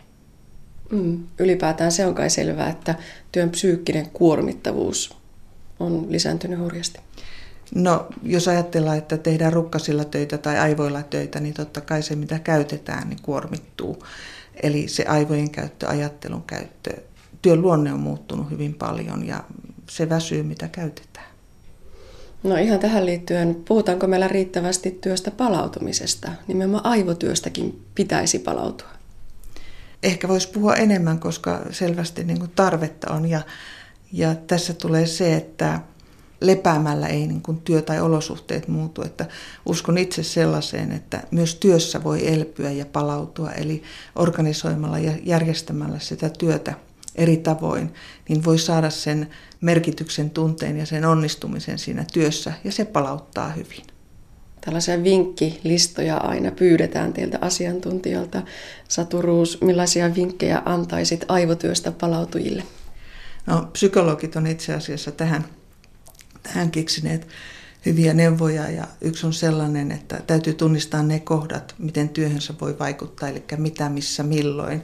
Mm, ylipäätään se on kai selvää, että työn psyykkinen kuormittavuus on lisääntynyt hurjasti. No, jos ajatellaan, että tehdään rukkasilla töitä tai aivoilla töitä, niin totta kai se, mitä käytetään, niin kuormittuu. Eli se aivojen käyttö, ajattelun käyttö, työn luonne on muuttunut hyvin paljon ja se väsyy, mitä käytetään. No ihan tähän liittyen, puhutaanko meillä riittävästi työstä palautumisesta? Nimenomaan aivotyöstäkin pitäisi palautua. Ehkä voisi puhua enemmän, koska selvästi niin kuin tarvetta on. Ja, ja tässä tulee se, että lepäämällä ei niin kuin työ tai olosuhteet muutu. Että uskon itse sellaiseen, että myös työssä voi elpyä ja palautua, eli organisoimalla ja järjestämällä sitä työtä eri tavoin, niin voi saada sen merkityksen tunteen ja sen onnistumisen siinä työssä, ja se palauttaa hyvin. Tällaisia vinkkilistoja aina pyydetään teiltä asiantuntijalta. Satu Ruus, millaisia vinkkejä antaisit aivotyöstä palautujille? No, psykologit on itse asiassa tähän, tähän keksineet hyviä neuvoja ja yksi on sellainen, että täytyy tunnistaa ne kohdat, miten työhönsä voi vaikuttaa, eli mitä, missä, milloin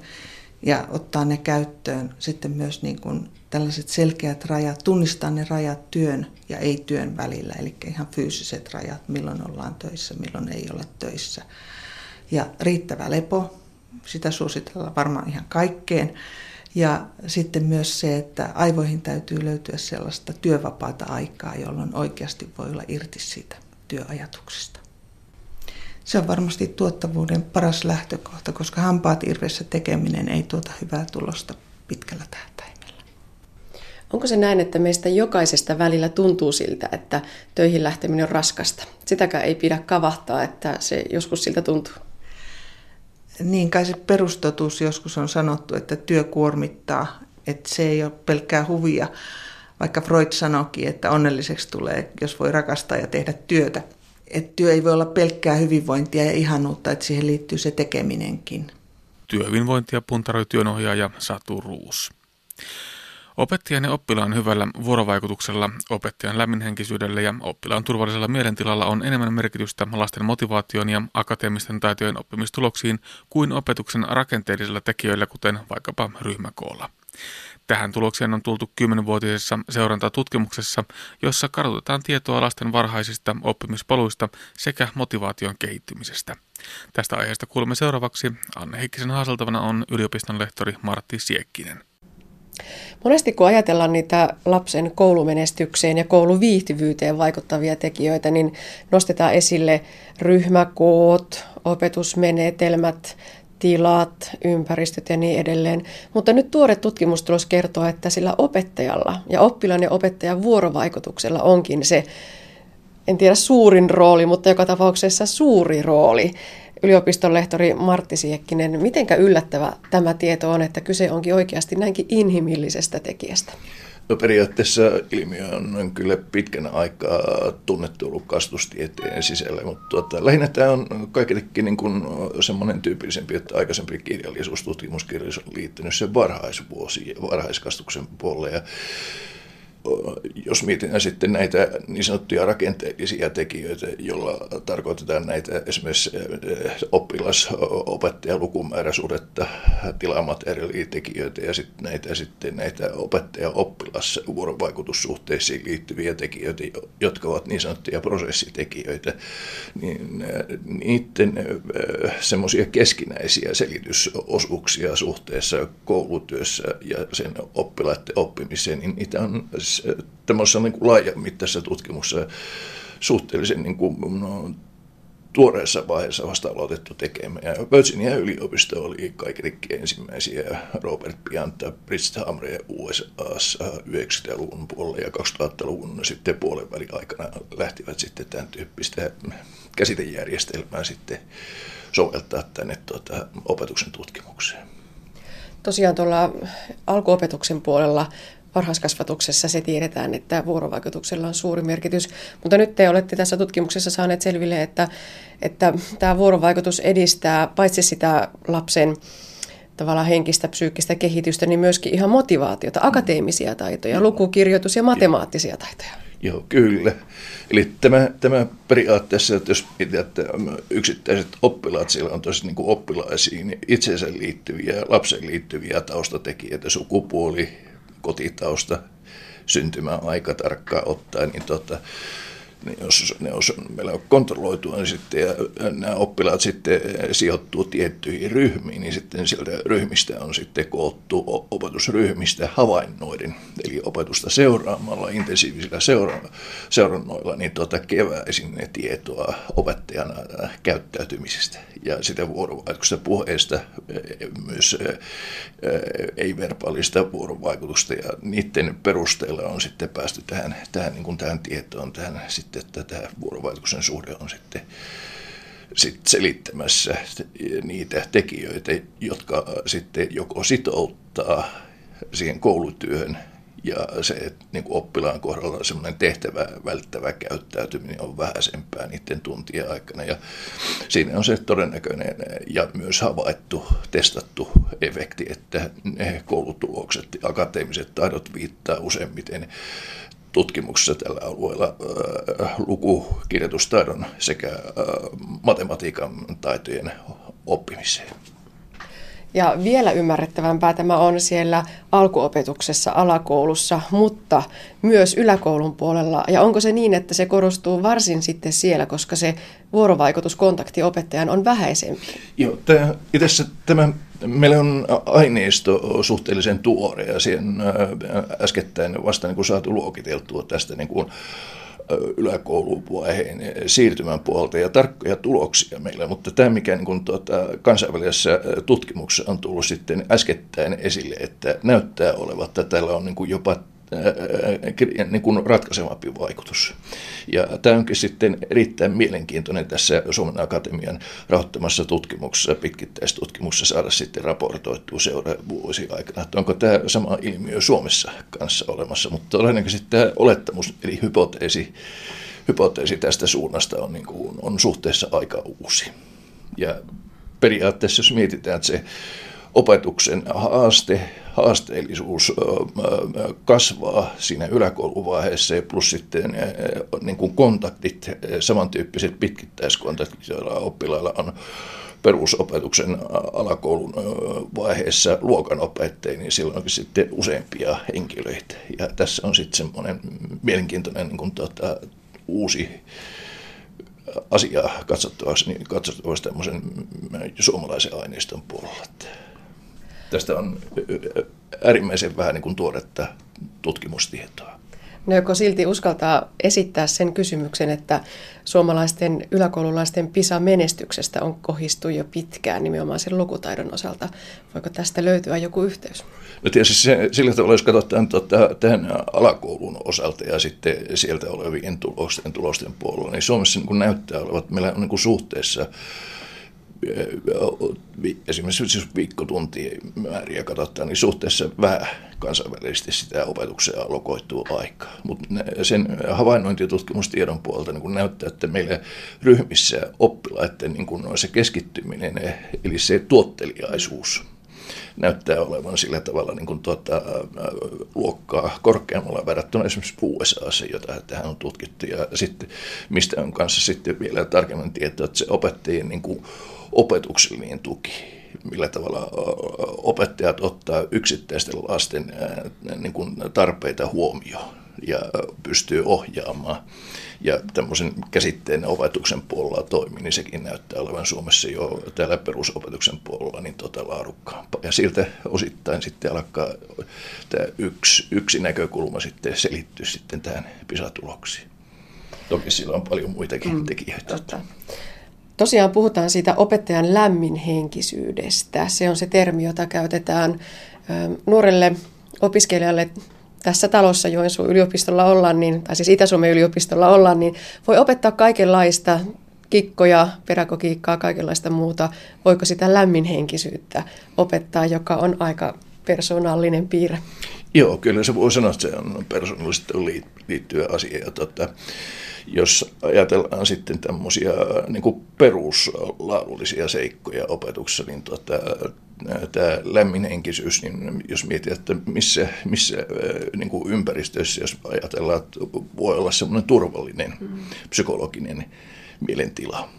ja ottaa ne käyttöön sitten myös niin kuin tällaiset selkeät rajat, tunnistaa ne rajat työn ja ei-työn välillä, eli ihan fyysiset rajat, milloin ollaan töissä, milloin ei ole töissä. Ja riittävä lepo, sitä suositellaan varmaan ihan kaikkeen. Ja sitten myös se, että aivoihin täytyy löytyä sellaista työvapaata aikaa, jolloin oikeasti voi olla irti siitä työajatuksesta. Se on varmasti tuottavuuden paras lähtökohta, koska hampaat irvessä tekeminen ei tuota hyvää tulosta pitkällä tähtäimellä. Onko se näin, että meistä jokaisesta välillä tuntuu siltä, että töihin lähteminen on raskasta? Sitäkään ei pidä kavahtaa, että se joskus siltä tuntuu. Niin kai se perustotuus joskus on sanottu, että työ kuormittaa, että se ei ole pelkkää huvia. Vaikka Freud sanoikin, että onnelliseksi tulee, jos voi rakastaa ja tehdä työtä – että työ ei voi olla pelkkää hyvinvointia ja ihanuutta, että siihen liittyy se tekeminenkin. Työhyvinvointia puntaroi työnohjaaja Satu Ruus. Opettajan ja oppilaan hyvällä vuorovaikutuksella, opettajan lämminhenkisyydellä ja oppilaan turvallisella mielentilalla on enemmän merkitystä lasten motivaation ja akateemisten taitojen oppimistuloksiin kuin opetuksen rakenteellisilla tekijöillä, kuten vaikkapa ryhmäkoolla. Tähän tulokseen on tultu kymmenvuotisessa seurantatutkimuksessa, jossa kartoitetaan tietoa lasten varhaisista oppimispoluista sekä motivaation kehittymisestä. Tästä aiheesta kuulemme seuraavaksi. Anne Heikkisen haaseltavana on yliopiston lehtori Martti Siekkinen. Monesti kun ajatellaan niitä lapsen koulumenestykseen ja kouluviihtyvyyteen vaikuttavia tekijöitä, niin nostetaan esille ryhmäkoot, opetusmenetelmät, tilat, ympäristöt ja niin edelleen. Mutta nyt tuore tutkimustulos kertoo, että sillä opettajalla ja oppilaan ja opettajan vuorovaikutuksella onkin se, en tiedä suurin rooli, mutta joka tapauksessa suuri rooli. Yliopiston lehtori Martti Siekkinen, mitenkä yllättävä tämä tieto on, että kyse onkin oikeasti näinkin inhimillisestä tekijästä? No periaatteessa ilmiö on kyllä pitkän aikaa tunnettu ollut kastustieteen sisällä, mutta tuota, lähinnä tämä on kaikillekin niin kuin semmoinen tyypillisempi, että aikaisempi kirjallisuus, tutkimuskirjallisuus on liittynyt sen varhaisvuosiin varhaiskastuksen puolelle. Ja jos mietitään sitten näitä niin sanottuja rakenteellisia tekijöitä, joilla tarkoitetaan näitä esimerkiksi oppilas opettaja lukumääräisuudetta, tilamateriaalitekijöitä ja sitten näitä, sitten näitä opettaja oppilas vuorovaikutussuhteisiin liittyviä tekijöitä, jotka ovat niin sanottuja prosessitekijöitä, niin niiden semmoisia keskinäisiä selitysosuuksia suhteessa koulutyössä ja sen oppilaiden oppimiseen, niin niitä on tämmöisessä niin laajamittaisessa tutkimuksessa suhteellisen niin kuin, no, tuoreessa vaiheessa vasta aloitettu tekemään. Ja Virginia yliopisto oli kaikillekin ensimmäisiä Robert Pianta, Hamre USA 90-luvun puolella ja 2000-luvun sitten puolen väliaikana lähtivät sitten tämän tyyppistä käsitejärjestelmää sitten soveltaa tänne tuota, opetuksen tutkimukseen. Tosiaan tuolla alkuopetuksen puolella varhaiskasvatuksessa se tiedetään, että vuorovaikutuksella on suuri merkitys. Mutta nyt te olette tässä tutkimuksessa saaneet selville, että, että tämä vuorovaikutus edistää paitsi sitä lapsen tavallaan henkistä, psyykkistä kehitystä, niin myöskin ihan motivaatiota, akateemisia taitoja, lukukirjoitus ja matemaattisia taitoja. Joo, kyllä. Eli tämä, tämä periaatteessa, että jos että yksittäiset oppilaat, siellä on tosi niin kuin oppilaisiin itseensä liittyviä, lapseen liittyviä taustatekijöitä, sukupuoli, kotitausta, syntymäaika tarkkaan ottaen, niin tota, niin jos ne on meillä on kontrolloitua, niin sitten ja nämä oppilaat sitten sijoittuu tiettyihin ryhmiin, niin sitten sieltä ryhmistä on sitten koottu opetusryhmistä havainnoiden, eli opetusta seuraamalla, intensiivisillä seura- seurannoilla, niin tuota keväisin ne tietoa opettajan käyttäytymisestä ja sitä vuorovaikutusta puheesta, myös ei-verbaalista vuorovaikutusta, ja niiden perusteella on sitten päästy tähän, tähän, niin kuin tähän tietoon, tähän sitten, että tämä vuorovaikutuksen suhde on sitten sit selittämässä niitä tekijöitä, jotka sitten joko sitouttaa siihen koulutyöhön ja se, että niin kuin oppilaan kohdalla semmoinen tehtävä välttävä käyttäytyminen on vähäisempää niiden tuntien aikana. Ja siinä on se todennäköinen ja myös havaittu, testattu efekti, että ne koulutulokset, akateemiset taidot viittaa useimmiten tutkimuksessa tällä alueella äh, lukukirjoitustaidon sekä äh, matematiikan taitojen oppimiseen. Ja vielä ymmärrettävämpää tämä on siellä alkuopetuksessa, alakoulussa, mutta myös yläkoulun puolella. Ja onko se niin, että se korostuu varsin sitten siellä, koska se vuorovaikutuskontakti opettajan on vähäisempi? Joo, tämä, itse tämä, meillä on aineisto suhteellisen tuore ja siihen äskettäin vasta niin kuin saatu luokiteltua tästä niin kuin yläkouluvaiheen siirtymän puolta ja tarkkoja tuloksia meillä, mutta tämä mikä niin kuin, tuota, kansainvälisessä tutkimuksessa on tullut sitten äskettäin esille, että näyttää olevan, että tällä on niin kuin jopa niin kuin ratkaisevampi vaikutus. Ja tämä onkin sitten erittäin mielenkiintoinen tässä Suomen Akatemian rahoittamassa tutkimuksessa, pitkittäistutkimuksessa saada sitten raportoitua seuraavan vuosi aikana, että onko tämä sama ilmiö Suomessa kanssa olemassa, mutta todennäköisesti tämä olettamus, eli hypoteesi, hypoteesi tästä suunnasta on, niin kuin, on suhteessa aika uusi. Ja periaatteessa, jos mietitään, että se opetuksen haaste, haasteellisuus kasvaa siinä yläkouluvaiheessa ja plus sitten niin kuin kontaktit, samantyyppiset pitkittäiskontaktit, joilla oppilailla on perusopetuksen alakoulun vaiheessa luokanopettajia, niin silloin onkin sitten useampia henkilöitä. Ja tässä on sitten semmoinen mielenkiintoinen niin kuin tuota, uusi asia katsottavaksi, niin katsottavaksi tämmöisen suomalaisen aineiston puolella tästä on äärimmäisen vähän niin kuin tuoretta tutkimustietoa. No joko silti uskaltaa esittää sen kysymyksen, että suomalaisten yläkoululaisten PISA-menestyksestä on kohistu jo pitkään nimenomaan sen lukutaidon osalta. Voiko tästä löytyä joku yhteys? No tietysti se, sillä tavalla, jos katsotaan tuota, tähän alakoulun osalta ja sitten sieltä olevien tulosten, tulosten puolella, niin Suomessa niin näyttää olevan, että meillä on niin kuin suhteessa esimerkiksi siis viikkotuntimääriä katsotaan, niin suhteessa vähän kansainvälisesti sitä opetukseen alokoittuu aikaa. Mutta sen havainnointi- ja tutkimustiedon niin näyttää, että meillä ryhmissä oppilaiden niin kun se keskittyminen, eli se tuotteliaisuus, näyttää olevan sillä tavalla niin kuin tuota, luokkaa korkeammalla verrattuna esimerkiksi USA, jota tähän on tutkittu. Ja sitten, mistä on kanssa sitten vielä tarkemmin tietoa, että se opettajien niin kuin opetuksellinen tuki, millä tavalla opettajat ottaa yksittäisten lasten niin kuin tarpeita huomioon ja pystyy ohjaamaan. Ja tämmöisen käsitteen opetuksen puolella toimii, niin sekin näyttää olevan Suomessa jo täällä perusopetuksen puolella niin tota laadukkaampaa. Ja siltä osittain sitten alkaa tämä yksi, yksi näkökulma sitten selittyä sitten tähän PISA-tuloksiin. Toki sillä on paljon muitakin mm, tekijöitä. Totta. Tosiaan puhutaan siitä opettajan lämminhenkisyydestä. Se on se termi, jota käytetään nuorelle opiskelijalle tässä talossa Joensuun yliopistolla ollaan, niin, tai siis Itä-Suomen yliopistolla ollaan, niin voi opettaa kaikenlaista kikkoja, pedagogiikkaa, kaikenlaista muuta. Voiko sitä lämminhenkisyyttä opettaa, joka on aika persoonallinen piirre? Joo, kyllä se voi sanoa, että se on persoonallisesti liittyvä asia. Tota, jos ajatellaan sitten tämmöisiä niin kuin peruslaadullisia seikkoja opetuksessa, niin tota, tämä lämminhenkisyys, niin jos mietit, että missä, missä niin kuin ympäristössä, jos ajatellaan, että voi olla semmoinen turvallinen mm. psykologinen mielentila.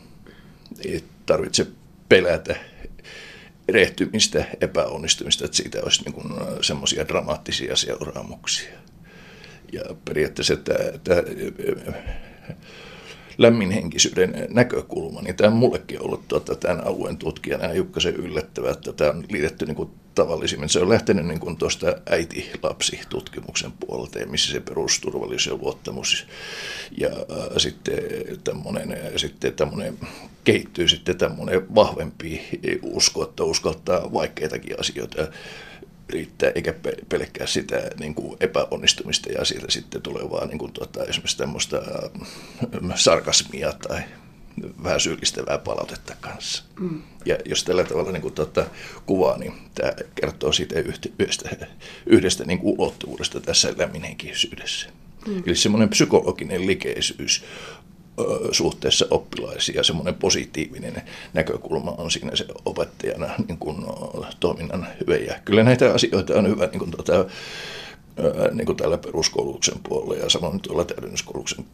Ei tarvitse pelätä erehtymistä, epäonnistumista, että siitä olisi niin semmoisia dramaattisia seuraamuksia. Ja periaatteessa tämä, tämä lämminhenkisyyden näkökulma, niin tämä on mullekin ollut tuota, tämän alueen tutkijana ja Jukkasen yllättävää, että tämä on liitetty niin kuin tavallisimmin. Se on lähtenyt niin kuin tuosta äiti-lapsi-tutkimuksen puolelta, missä se perusturvallisuus ja luottamus ja äh, sitten tämmöinen, sitten tämmöinen kehittyy sitten tämmöinen vahvempi usko, että uskaltaa vaikeitakin asioita riittää, eikä pelkkää sitä niin kuin epäonnistumista ja siitä sitten tulevaa niin kuin, tuota, esimerkiksi tämmöistä äh, sarkasmia tai vähän syyllistävää palautetta kanssa. Mm. Ja jos tällä tavalla niin kuin, tuota, kuvaa, niin tämä kertoo siitä yhdestä, yhdestä niin kuin ulottuvuudesta tässä lämminhenkisyydessä. Mm. Eli semmoinen psykologinen likeisyys suhteessa oppilaisiin ja semmoinen positiivinen näkökulma on siinä se opettajana niin kuin, toiminnan hyvä. Ja kyllä näitä asioita on hyvä niin kuin, tuota, niin kuin täällä peruskoulutuksen puolella ja samoin tuolla täydennyskoulutuksen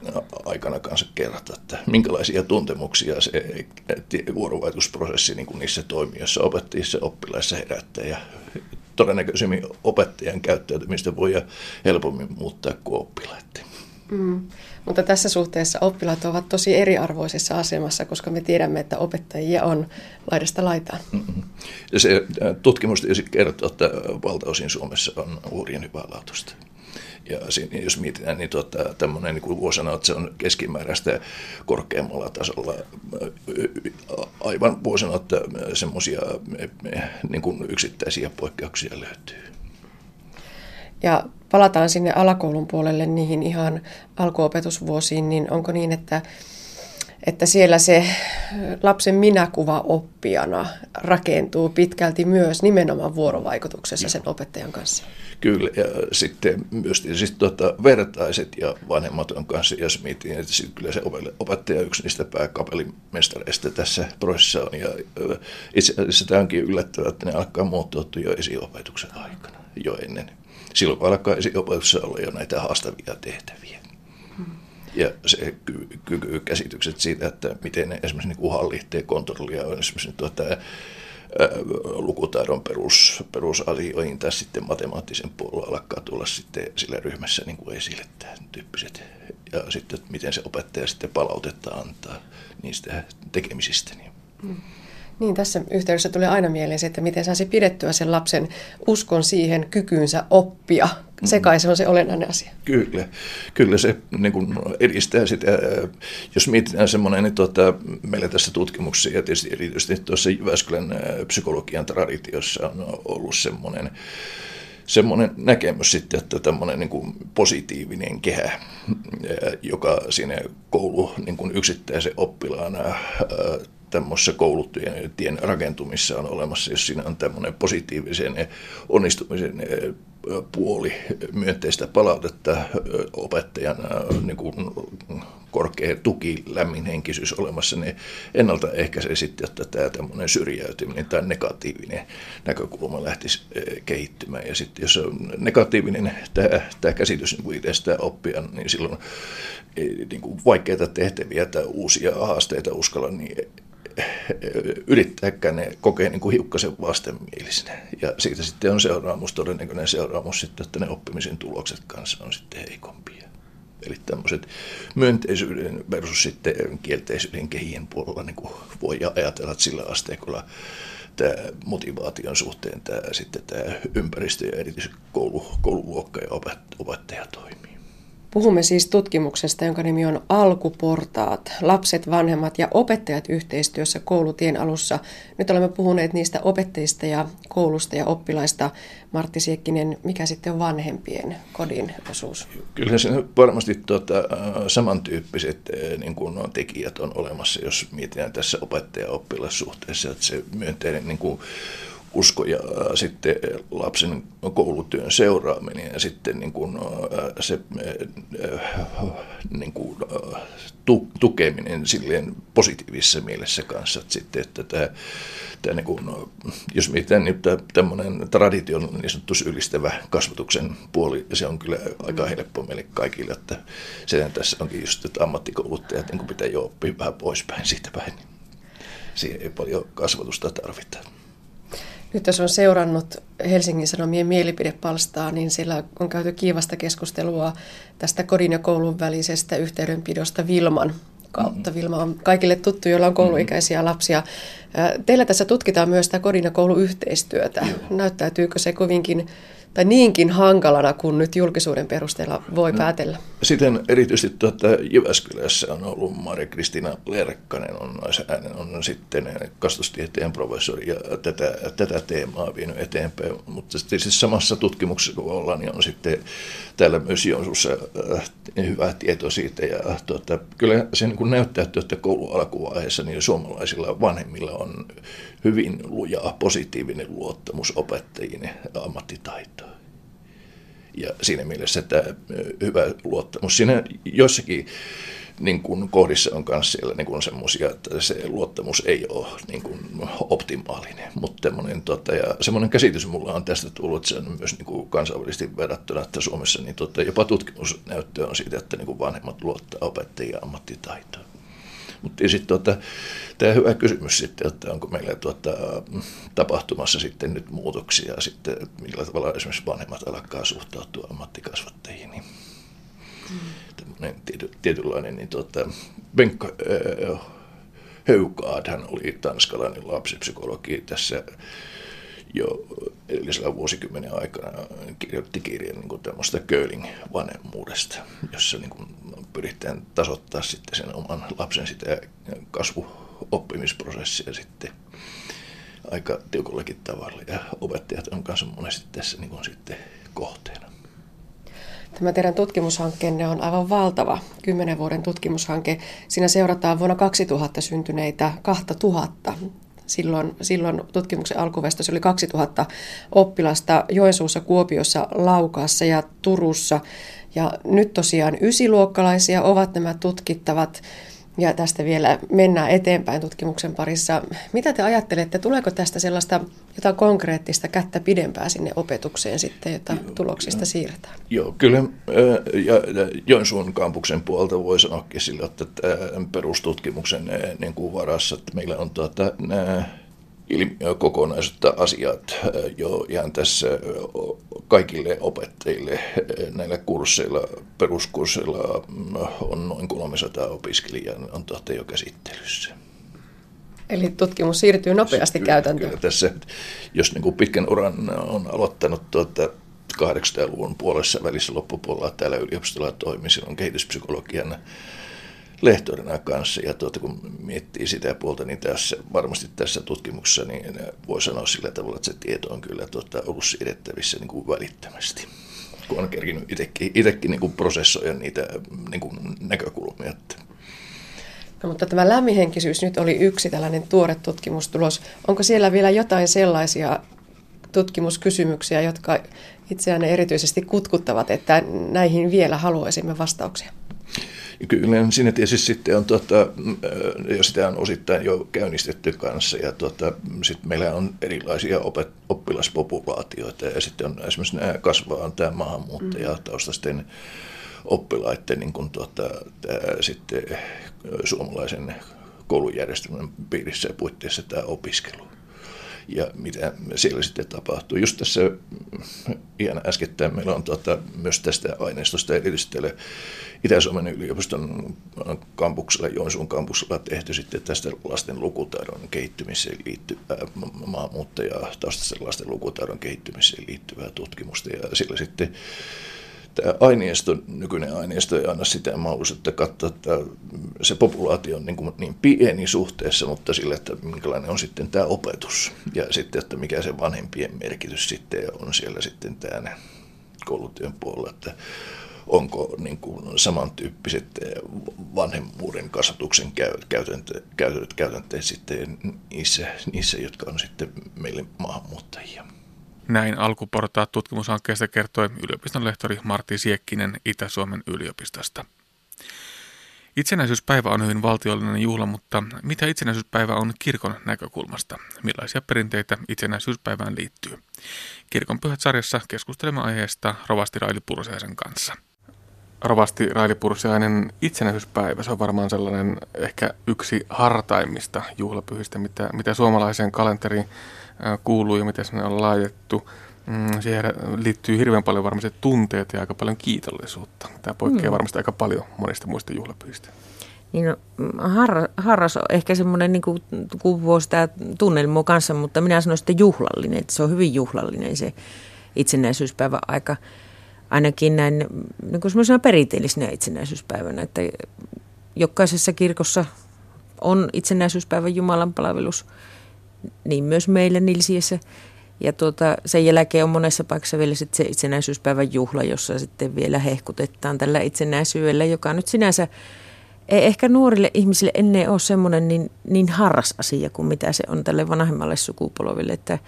aikana kanssa kerrata, että minkälaisia tuntemuksia se vuorovaikutusprosessi niin kuin niissä toimijoissa opettajissa oppilaissa herättää ja todennäköisemmin opettajan käyttäytymistä voi helpommin muuttaa kuin oppilaiden. Mm. Mutta tässä suhteessa oppilaat ovat tosi eriarvoisessa asemassa, koska me tiedämme, että opettajia on laidasta laitaan. Mm-hmm. Ja se tutkimus tietysti kertoo, että valtaosin Suomessa on uurien hyvälaatuista. Ja siinä, jos mietitään, niin tuota, tämmöinen, niin kuin sanoa, että se on keskimääräistä korkeammalla tasolla. Aivan voi sanoa, että semmoisia niin yksittäisiä poikkeuksia löytyy. Ja palataan sinne alakoulun puolelle niihin ihan alkuopetusvuosiin, niin onko niin, että, että siellä se lapsen minäkuva oppijana rakentuu pitkälti myös nimenomaan vuorovaikutuksessa sen opettajan kanssa? Kyllä, ja sitten myös tietysti tuota, vertaiset ja vanhemmat on kanssa, jos mietin, että kyllä se opettaja yksi niistä pääkapelimestareista tässä prosessissa on. Ja itse asiassa tämä onkin yllättävää, että ne alkaa muuttua jo esiopetuksen aikana, jo ennen silloin alkaa esiopetuksessa olla jo näitä haastavia tehtäviä. Ja se ky- ky- käsitykset siitä, että miten ne esimerkiksi niin hallitsee kontrollia on esimerkiksi tuota, ää, lukutaidon perus, perusasioihin tai sitten matemaattisen puolella alkaa tulla sitten sillä ryhmässä niin kuin esille tämän tyyppiset. Ja sitten, että miten se opettaja sitten palautetta antaa niistä tekemisistä. Niin. Mm. Niin, tässä yhteydessä tulee aina mieleen se, että miten saisi pidettyä sen lapsen uskon siihen kykyynsä oppia. Se kai se on se olennainen asia. Kyllä, kyllä se niin kuin edistää sitä. Jos mietitään semmoinen, niin tuota, meillä tässä tutkimuksessa ja tietysti erityisesti tuossa Jyväskylän psykologian traditiossa on ollut semmoinen, semmoinen näkemys sitten, että tämmöinen niin kuin positiivinen kehä, joka siinä koulu niin kuin yksittäisen oppilaana tämmöisessä koulutien rakentumissa on olemassa, jos siinä on tämmöinen positiivisen onnistumisen eh, puoli myönteistä palautetta eh, opettajan eh, niin kuin korkea tuki, lämminhenkisyys olemassa, niin ennaltaehkäisee sitten, että tämä tämmöinen syrjäytyminen tai negatiivinen näkökulma lähtisi kehittymään. Ja sitten jos on negatiivinen tämä, tämä käsitys niin kuin itsestä oppia, niin silloin niin kuin vaikeita tehtäviä tai uusia haasteita uskalla, niin yrittääkään ne kokee niin kuin hiukkasen vastenmielisinä. Ja siitä sitten on seuraamus, todennäköinen seuraamus sitten, että ne oppimisen tulokset kanssa on sitten heikompia. Eli tämmöiset myönteisyyden versus sitten kielteisyyden kehien puolella niin kuin voi ajatella, että sillä asteikolla tämä motivaation suhteen tämä, sitten tämä ympäristö ja erityisesti koulu, koululuokka ja opettaja toimii. Puhumme siis tutkimuksesta, jonka nimi on Alkuportaat, lapset, vanhemmat ja opettajat yhteistyössä koulutien alussa. Nyt olemme puhuneet niistä opettajista ja koulusta ja oppilaista. Martti Siekkinen, mikä sitten on vanhempien kodin osuus? Kyllä se varmasti tuota, samantyyppiset niin kuin tekijät on olemassa, jos mietitään tässä opettaja-oppilassuhteessa, että se myönteinen niin kuin, usko ja sitten lapsen koulutyön seuraaminen ja sitten niin kuin se niin kuin tukeminen silleen positiivisessa mielessä kanssa. Että sitten, että tämä, tämä niin kuin, jos mietitään, niin tämmöinen tradition niin sanottu syyllistävä kasvatuksen puoli, se on kyllä aika helppo meille kaikille, että sen tässä onkin just, että ammattikouluttajat niin pitää jo oppia vähän poispäin siitä päin. Siihen ei paljon kasvatusta tarvita. Nyt jos on seurannut Helsingin Sanomien mielipidepalstaa, niin siellä on käyty kiivasta keskustelua tästä kodin ja koulun välisestä yhteydenpidosta Vilman kautta. Vilma on kaikille tuttu, joilla on kouluikäisiä lapsia. Teillä tässä tutkitaan myös sitä kodin ja koulun yhteistyötä. Näyttäytyykö se kovinkin tai niinkin hankalana kuin nyt julkisuuden perusteella voi no, päätellä? Sitten erityisesti tuota, Jyväskylässä on ollut Mari-Kristina Lerkkanen, on, hän on sitten kastustieteen professori ja tätä, tätä teemaa vienyt eteenpäin. Mutta sitten siis samassa tutkimuksessa kun ollaan, niin on sitten täällä myös Joensuussa äh, hyvää tieto siitä. Ja, tuota, kyllä se niin näyttää, että koulun alkuvaiheessa niin suomalaisilla vanhemmilla on hyvin luja positiivinen luottamus opettajiin ja ammattitaitoon. Ja siinä mielessä tämä hyvä luottamus. Siinä joissakin niin kuin kohdissa on myös siellä niin kuin semmoisia, että se luottamus ei ole niin kuin optimaalinen. Mutta tota, ja semmoinen käsitys mulla on tästä tullut, että se on myös niin kuin kansainvälisesti verrattuna, että Suomessa niin tota, jopa tutkimusnäyttö on siitä, että niin kuin vanhemmat luottaa opettajia ammattitaitoon. Mutta sitten tuota, tämä hyvä kysymys sitten, että onko meillä tuota, tapahtumassa sitten nyt muutoksia sitten, millä tavalla esimerkiksi vanhemmat alkaa suhtautua ammattikasvattajiin. Niin mm. Tiety, tietynlainen, niin tuota, Benko äh, Heukaad, hän oli tanskalainen lapsipsykologi tässä jo edellisellä vuosikymmenen aikana kirjoitti kirjan niin tämmöistä Köling vanhemmuudesta, jossa niin kuin pyritään tasoittaa sitten sen oman lapsen sitä kasvuoppimisprosessia sitten aika tiukallakin tavalla. Ja opettajat on kanssa monesti tässä niin kuin sitten kohteena. Tämä teidän tutkimushankkeenne on aivan valtava, kymmenen vuoden tutkimushanke. Siinä seurataan vuonna 2000 syntyneitä 2000 Silloin, silloin tutkimuksen alkuvestossa oli 2000 oppilasta Joensuussa, Kuopiossa, Laukaassa ja Turussa. Ja nyt tosiaan ysiluokkalaisia ovat nämä tutkittavat. Ja tästä vielä mennään eteenpäin tutkimuksen parissa. Mitä te ajattelette, tuleeko tästä sellaista jotain konkreettista kättä pidempää sinne opetukseen sitten, jota tuloksista siirretään? Joo, kyllä ja Joensuun kampuksen puolelta voi sanoakin sillä, että perustutkimuksen niin kuin varassa, että meillä on tuota, nämä ilmiökokonaisuutta asiat jo ihan tässä kaikille opettajille näillä kursseilla, peruskursseilla on noin 300 opiskelijaa, on tuota jo käsittelyssä. Eli tutkimus siirtyy nopeasti kyllä, käytäntöön. Kyllä tässä, jos niin kuin pitkän uran on aloittanut tuota 80-luvun puolessa välissä loppupuolella täällä yliopistolla toimi silloin kehityspsykologian lehtorina kanssa. Ja tuota, kun miettii sitä puolta, niin tässä, varmasti tässä tutkimuksessa niin voi sanoa sillä tavalla, että se tieto on kyllä tuota, ollut siirrettävissä niin kuin välittömästi kun on kerkinyt itsekin, itsekin niin kuin niitä niin kuin näkökulmia. No, mutta tämä lämmihenkisyys nyt oli yksi tällainen tuore tutkimustulos. Onko siellä vielä jotain sellaisia tutkimuskysymyksiä, jotka itseään erityisesti kutkuttavat, että näihin vielä haluaisimme vastauksia? Kyllä siinä tietysti sitten on, tuota, ja sitä on osittain jo käynnistetty kanssa, ja tuota, sitten meillä on erilaisia opet, oppilaspopulaatioita, ja sitten on esimerkiksi nämä kasvaa on tämä maahanmuuttajataustaisten oppilaiden niin kuin tuota, tämä, sitten suomalaisen koulujärjestelmän piirissä ja puitteissa tämä opiskelu ja mitä siellä sitten tapahtuu. Just tässä ihan äskettäin meillä on tuota, myös tästä aineistosta erityisesti Itä-Suomen yliopiston kampuksella, Joensuun kampuksella tehty sitten tästä lasten lukutaidon kehittymiseen liittyvää maahanmuuttajaa taustaisten lasten lukutaidon kehittymiseen liittyvää tutkimusta ja sillä sitten tämä aineisto, nykyinen aineisto ei anna sitä mahdollisuutta katsoa, että se populaatio on niin, kuin niin pieni suhteessa, mutta sille, että minkälainen on sitten tämä opetus ja sitten, että mikä se vanhempien merkitys sitten on siellä sitten tämä koulutyön puolella, että onko niin kuin samantyyppiset vanhemmuuden kasvatuksen käytänteet, käytänteet sitten niissä, niissä, jotka on sitten meille maahanmuuttajia. Näin alkuportaat tutkimushankkeesta kertoi yliopiston lehtori Martti Siekkinen Itä-Suomen yliopistosta. Itsenäisyyspäivä on hyvin valtiollinen juhla, mutta mitä itsenäisyyspäivä on kirkon näkökulmasta? Millaisia perinteitä itsenäisyyspäivään liittyy? Kirkon pyhät sarjassa keskustelemme aiheesta rovasti Raili Pursiaisen kanssa. Rovasti Raili Pursiainen itsenäisyyspäivä, se on varmaan sellainen ehkä yksi hartaimmista juhlapyhistä, mitä, mitä suomalaiseen kalenteriin kuuluu ja miten se on laitettu. Mm, siihen liittyy hirveän paljon varmasti tunteet ja aika paljon kiitollisuutta. Tämä poikkeaa mm. varmasti aika paljon monista muista juhlapyhistä. Niin no, har, harras on ehkä semmoinen, niin kuin kuvuu sitä tunnelmua kanssa, mutta minä sanoisin, että juhlallinen, että se on hyvin juhlallinen se itsenäisyyspäivä aika. Ainakin näin niin kuin semmoisena perinteellisenä itsenäisyyspäivänä, että jokaisessa kirkossa on itsenäisyyspäivän Jumalan palvelus – niin myös meillä Nilsiessä. Ja tuota, sen jälkeen on monessa paikassa vielä sit se itsenäisyyspäivän juhla, jossa sitten vielä hehkutetaan tällä itsenäisyydellä, joka nyt sinänsä ei ehkä nuorille ihmisille ennen ole semmoinen niin, niin harras asia kuin mitä se on tälle vanhemmalle sukupolville. Että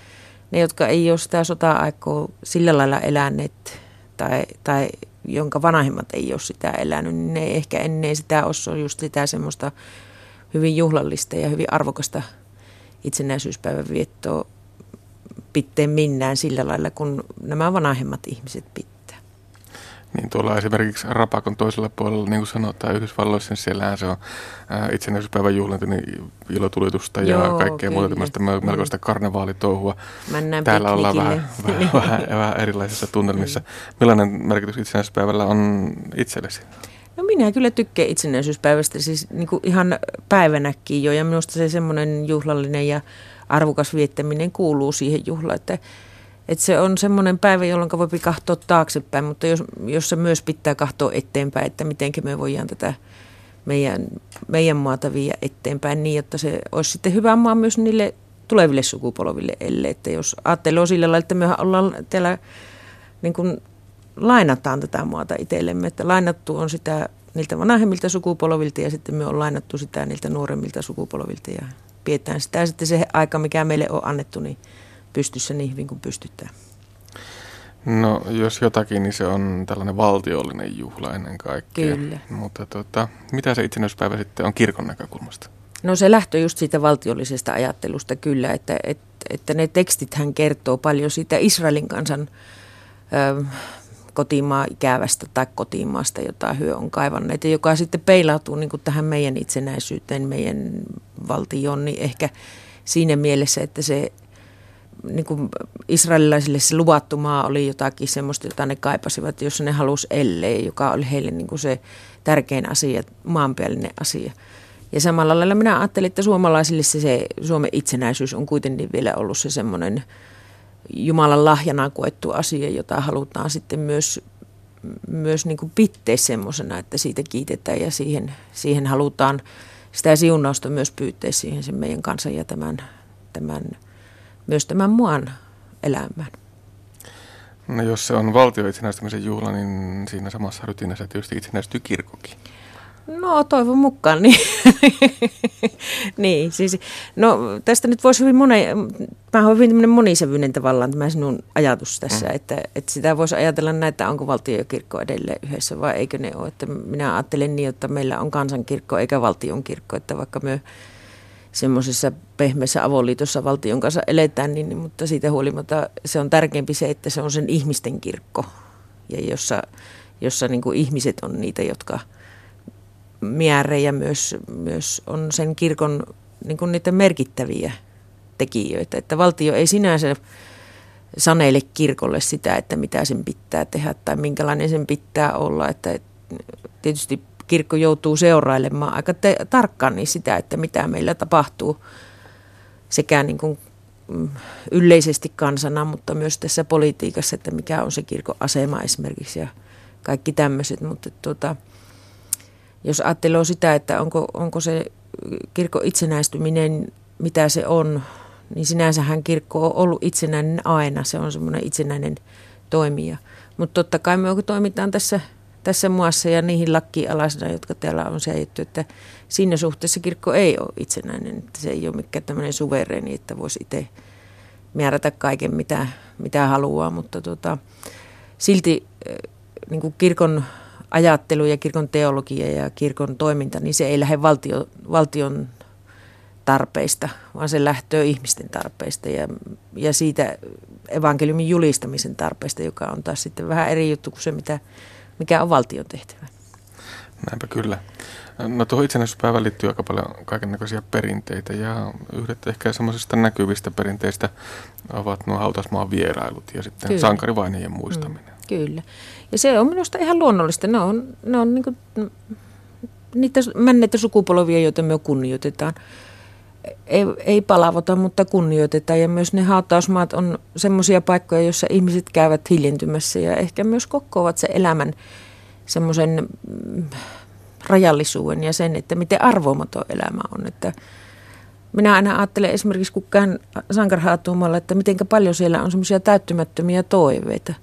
ne, jotka ei ole sitä sota-aikaa sillä lailla eläneet tai, tai jonka vanhemmat ei ole sitä elänyt, niin ne ei ehkä ennen sitä ole just sitä semmoista hyvin juhlallista ja hyvin arvokasta itsenäisyyspäivän viettoa pitteen minnään sillä lailla, kun nämä vanhemmat ihmiset pitää. Niin tuolla esimerkiksi Rapakon toisella puolella, niin kuin sanotaan Yhdysvalloissa, niin siellähän se on itsenäisyyspäivän juhlinta, niin ilotulitusta ja Joo, kaikkea muuta tämmöistä melkoista mm. karnevaalitouhua. Mennään Täällä ollaan vähän, vähän, vähän, vähän erilaisissa tunnelmissa. Millainen merkitys itsenäisyyspäivällä on itsellesi? No minä kyllä tykkään itsenäisyyspäivästä siis niin kuin ihan päivänäkin jo ja minusta se semmoinen juhlallinen ja arvokas viettäminen kuuluu siihen juhlaan, että, että se on semmoinen päivä, jolloin voi katsoa taaksepäin, mutta jos, jos se myös pitää katsoa eteenpäin, että miten me voidaan tätä meidän, meidän maata viedä eteenpäin niin, että se olisi sitten hyvä maa myös niille tuleville sukupolville, ellei, että jos ajattelee sillä lailla, että me ollaan täällä niin kuin lainataan tätä maata itsellemme, että lainattu on sitä niiltä vanhemmilta sukupolvilta ja sitten me on lainattu sitä niiltä nuoremmilta sukupolvilta ja pidetään sitä sitten se aika, mikä meille on annettu, niin pystyssä niin hyvin kuin pystytään. No jos jotakin, niin se on tällainen valtiollinen juhla ennen kaikkea. Kyllä. Mutta tota, mitä se itsenäisyyspäivä sitten on kirkon näkökulmasta? No se lähtö just siitä valtiollisesta ajattelusta kyllä, että, että, että ne tekstit hän kertoo paljon siitä Israelin kansan ö, kotimaa ikävästä tai kotimaasta, jota hyö on kaivanneet, ja joka sitten peilautuu niin kuin tähän meidän itsenäisyyteen, meidän valtioon, niin ehkä siinä mielessä, että se niin kuin israelilaisille se luvattu maa oli jotakin semmoista, jota ne kaipasivat, jos ne halusi ellei, joka oli heille niin kuin se tärkein asia, maanpäällinen asia. Ja samalla lailla minä ajattelin, että suomalaisille se, se Suomen itsenäisyys on kuitenkin vielä ollut se semmoinen Jumalan lahjana koettu asia, jota halutaan sitten myös, myös niin kuin pitää semmoisena, että siitä kiitetään ja siihen, siihen halutaan sitä siunausta myös pyytää siihen sen meidän kanssa ja tämän, tämän, myös tämän muan elämään. No jos se on valtio itsenäistymisen juhla, niin siinä samassa rytinässä tietysti itsenäistyy kirkokin. No toivon mukaan, niin. niin siis, no tästä nyt voisi hyvin monen, mä olen hyvin monisävyinen tavallaan tämä sinun ajatus tässä, mm. että, että sitä voisi ajatella näin, että onko valtio ja kirkko edelleen yhdessä vai eikö ne ole. Että minä ajattelen niin, että meillä on kansankirkko eikä valtion kirkko, että vaikka me semmoisessa pehmeässä avoliitossa valtion kanssa eletään, niin, niin, mutta siitä huolimatta se on tärkeämpi se, että se on sen ihmisten kirkko, ja jossa, jossa niin kuin ihmiset on niitä, jotka – määrejä myös, myös on sen kirkon niin kuin niitä merkittäviä tekijöitä. Että valtio ei sinänsä saneille kirkolle sitä, että mitä sen pitää tehdä tai minkälainen sen pitää olla. Että tietysti kirkko joutuu seurailemaan aika te- tarkkaan niin sitä, että mitä meillä tapahtuu sekä niin kuin mm, yleisesti kansana, mutta myös tässä politiikassa, että mikä on se kirkon asema esimerkiksi ja kaikki tämmöiset. Mutta tuota, jos ajattelee sitä, että onko, onko se kirkon itsenäistyminen, mitä se on, niin sinänsähän kirkko on ollut itsenäinen aina. Se on semmoinen itsenäinen toimija. Mutta totta kai me toimitaan tässä, tässä muassa ja niihin lakkialaisena, jotka täällä on säädetty, että siinä suhteessa kirkko ei ole itsenäinen. Että se ei ole mikään tämmöinen suvereeni, että voisi itse määrätä kaiken, mitä, mitä haluaa, mutta tota, silti niin kuin kirkon ajattelu ja kirkon teologia ja kirkon toiminta, niin se ei lähde valtio, valtion tarpeista, vaan se lähtöö ihmisten tarpeista ja, ja siitä evankeliumin julistamisen tarpeista, joka on taas sitten vähän eri juttu kuin se, mitä, mikä on valtion tehtävä. Näinpä kyllä. No tuohon itsenäisyyspäivään liittyy aika paljon kaikenlaisia perinteitä ja yhdet ehkä semmoisista näkyvistä perinteistä ovat nuo hautasmaan vierailut ja sitten kyllä. sankarivainien muistaminen. Mm, kyllä. Ja se on minusta ihan luonnollista. Ne on, ne on niin niitä menneitä sukupolvia, joita me kunnioitetaan. Ei, ei palavota, mutta kunnioitetaan. Ja myös ne hautausmaat on semmoisia paikkoja, joissa ihmiset käyvät hiljentymässä ja ehkä myös kokoavat se elämän semmoisen mm, rajallisuuden ja sen, että miten arvomaton elämä on. Että minä aina ajattelen esimerkiksi, kun sankarhaatuumalla, että miten paljon siellä on semmoisia täyttymättömiä toiveita,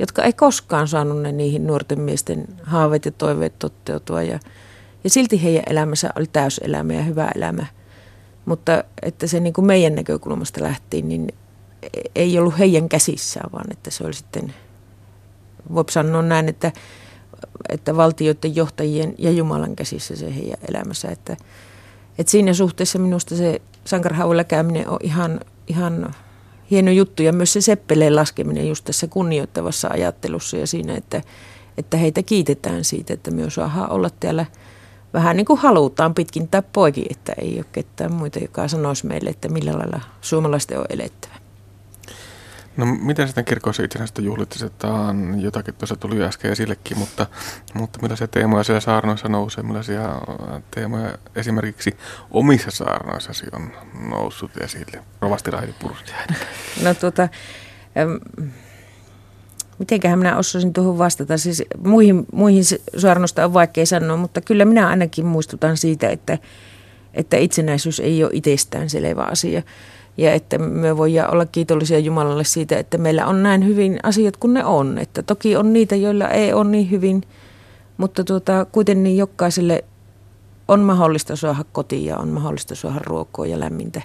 jotka ei koskaan saanut ne niihin nuorten miesten haaveet ja toiveet toteutua. Ja, ja silti heidän elämänsä oli täyselämä ja hyvä elämä. Mutta että se niin kuin meidän näkökulmasta lähtiin, niin ei ollut heidän käsissään, vaan että se oli sitten, voi sanoa näin, että että valtioiden johtajien ja Jumalan käsissä se heidän elämässä. Että, että siinä suhteessa minusta se sankarhauilla käyminen on ihan, ihan hieno juttu ja myös se seppeleen laskeminen just tässä kunnioittavassa ajattelussa ja siinä, että, että heitä kiitetään siitä, että myös saadaan olla täällä vähän niin kuin halutaan pitkintä poikin, että ei ole ketään muita, joka sanoisi meille, että millä lailla suomalaisten on elettävä. No miten sitten kirkossa itsenäistä juhlitetaan? Jotakin tuossa tuli äsken esillekin, mutta, mutta millaisia teemoja siellä saarnoissa nousee? Millaisia teemoja esimerkiksi omissa saarnoissasi on noussut esille? Rovasti Raidi No tuota, ähm, mitenköhän minä osaisin tuohon vastata? Siis muihin, muihin saarnosta on vaikea sanoa, mutta kyllä minä ainakin muistutan siitä, että, että itsenäisyys ei ole itsestään selvä asia ja että me voidaan olla kiitollisia Jumalalle siitä, että meillä on näin hyvin asiat kuin ne on. Että toki on niitä, joilla ei ole niin hyvin, mutta tuota, kuitenkin jokaiselle on mahdollista saada kotiin ja on mahdollista saada ruokoa ja lämmintä.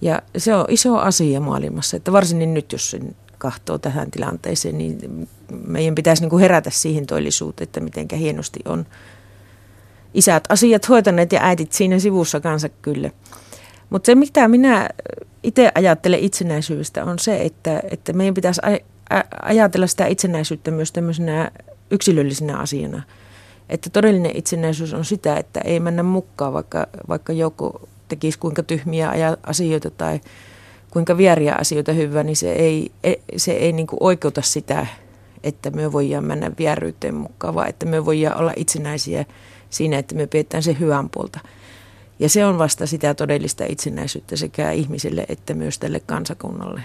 Ja se on iso asia maailmassa, että varsinkin nyt, jos sen kahtoo tähän tilanteeseen, niin meidän pitäisi niin kuin herätä siihen todellisuuteen, että miten hienosti on isät asiat hoitaneet ja äitit siinä sivussa kanssa kyllä. Mutta se, mitä minä itse ajattelen itsenäisyydestä, on se, että, että meidän pitäisi ajatella sitä itsenäisyyttä myös tämmöisenä yksilöllisenä asiana. Että todellinen itsenäisyys on sitä, että ei mennä mukaan, vaikka, vaikka joku tekisi kuinka tyhmiä asioita tai kuinka vieriä asioita hyvää, niin se ei, e, se ei niin oikeuta sitä, että me voidaan mennä vieryyteen mukaan, vaan että me voidaan olla itsenäisiä siinä, että me pidetään se hyvän puolta. Ja se on vasta sitä todellista itsenäisyyttä sekä ihmisille että myös tälle kansakunnalle.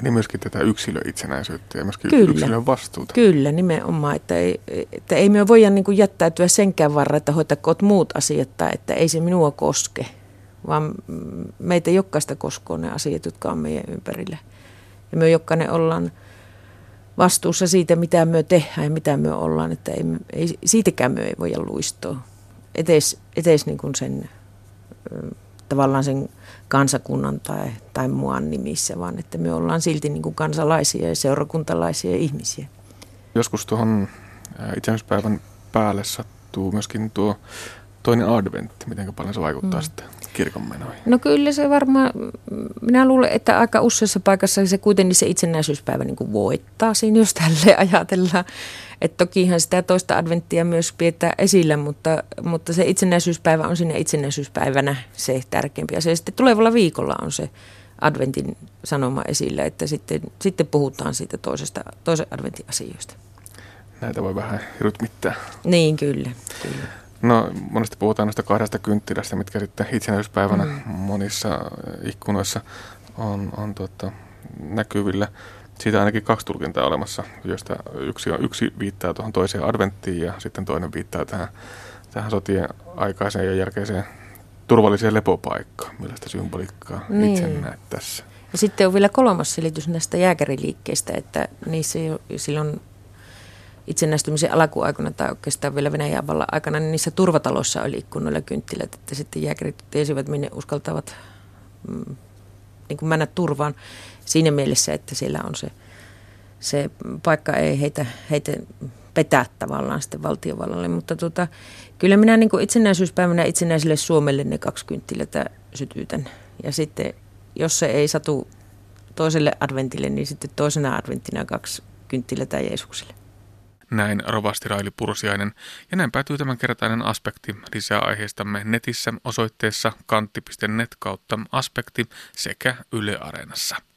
Eli myöskin tätä yksilöitsenäisyyttä ja myöskin Kyllä. yksilön vastuuta. Kyllä, nimenomaan. Että ei, että ei me voida niin kuin jättäytyä senkään varra, että hoitakoot muut asiat tai että ei se minua koske, vaan meitä jokaista koskoo ne asiat, jotka on meidän ympärillä. Ja me jokainen ollaan vastuussa siitä, mitä me tehdään ja mitä me ollaan, että ei, ei, siitäkään me ei voida luistua etes, etes niin kuin sen tavallaan sen kansakunnan tai, tai muan nimissä, vaan että me ollaan silti niin kuin kansalaisia ja seurakuntalaisia ihmisiä. Joskus tuohon itsenäispäivän päälle sattuu myöskin tuo toinen adventti. Miten paljon se vaikuttaa mm. sitten kirkon menoihin? No kyllä se varmaan, minä luulen, että aika useassa paikassa se kuitenkin se itsenäisyyspäivä niin kuin voittaa siinä, jos tälle ajatellaan. Että tokihan sitä toista adventtia myös pidetään esillä, mutta, mutta se itsenäisyyspäivä on sinne itsenäisyyspäivänä se tärkeämpi. Ja se sitten tulevalla viikolla on se adventin sanoma esillä, että sitten, sitten puhutaan siitä toisesta, toisen adventin asioista. Näitä voi vähän rytmittää. Niin, kyllä. kyllä. No monesti puhutaan noista kahdesta kynttilästä, mitkä sitten itsenäisyyspäivänä mm. monissa ikkunoissa on, on tuota, näkyvillä. Siitä ainakin kaksi tulkintaa olemassa, joista yksi, on, yksi viittaa tuohon toiseen adventtiin ja sitten toinen viittaa tähän, tähän sotien aikaiseen ja jälkeiseen turvalliseen lepopaikkaan. Millaista symboliikkaa niin. itse näet tässä? Ja sitten on vielä kolmas selitys näistä jääkäriliikkeistä, että niissä silloin itsenäistymisen alkuaikana tai oikeastaan vielä Venäjän vallan aikana, niin niissä turvataloissa oli ikkunoilla kynttilät, että sitten jääkärit tiesivät, minne uskaltavat mm, niin kuin mennä turvaan siinä mielessä, että siellä on se, se paikka ei heitä, heitä petää tavallaan sitten valtiovallalle. Mutta tota, kyllä minä niin kuin itsenäisyyspäivänä itsenäiselle Suomelle ne kaksi kynttilötä sytytän. Ja sitten jos se ei satu toiselle adventille, niin sitten toisena adventtina kaksi kynttilötä Jeesukselle. Näin rovasti Raili Pursiainen. Ja näin päätyy tämän kertainen aspekti. Lisää aiheistamme netissä osoitteessa kantti.net kautta aspekti sekä Yle Areenassa.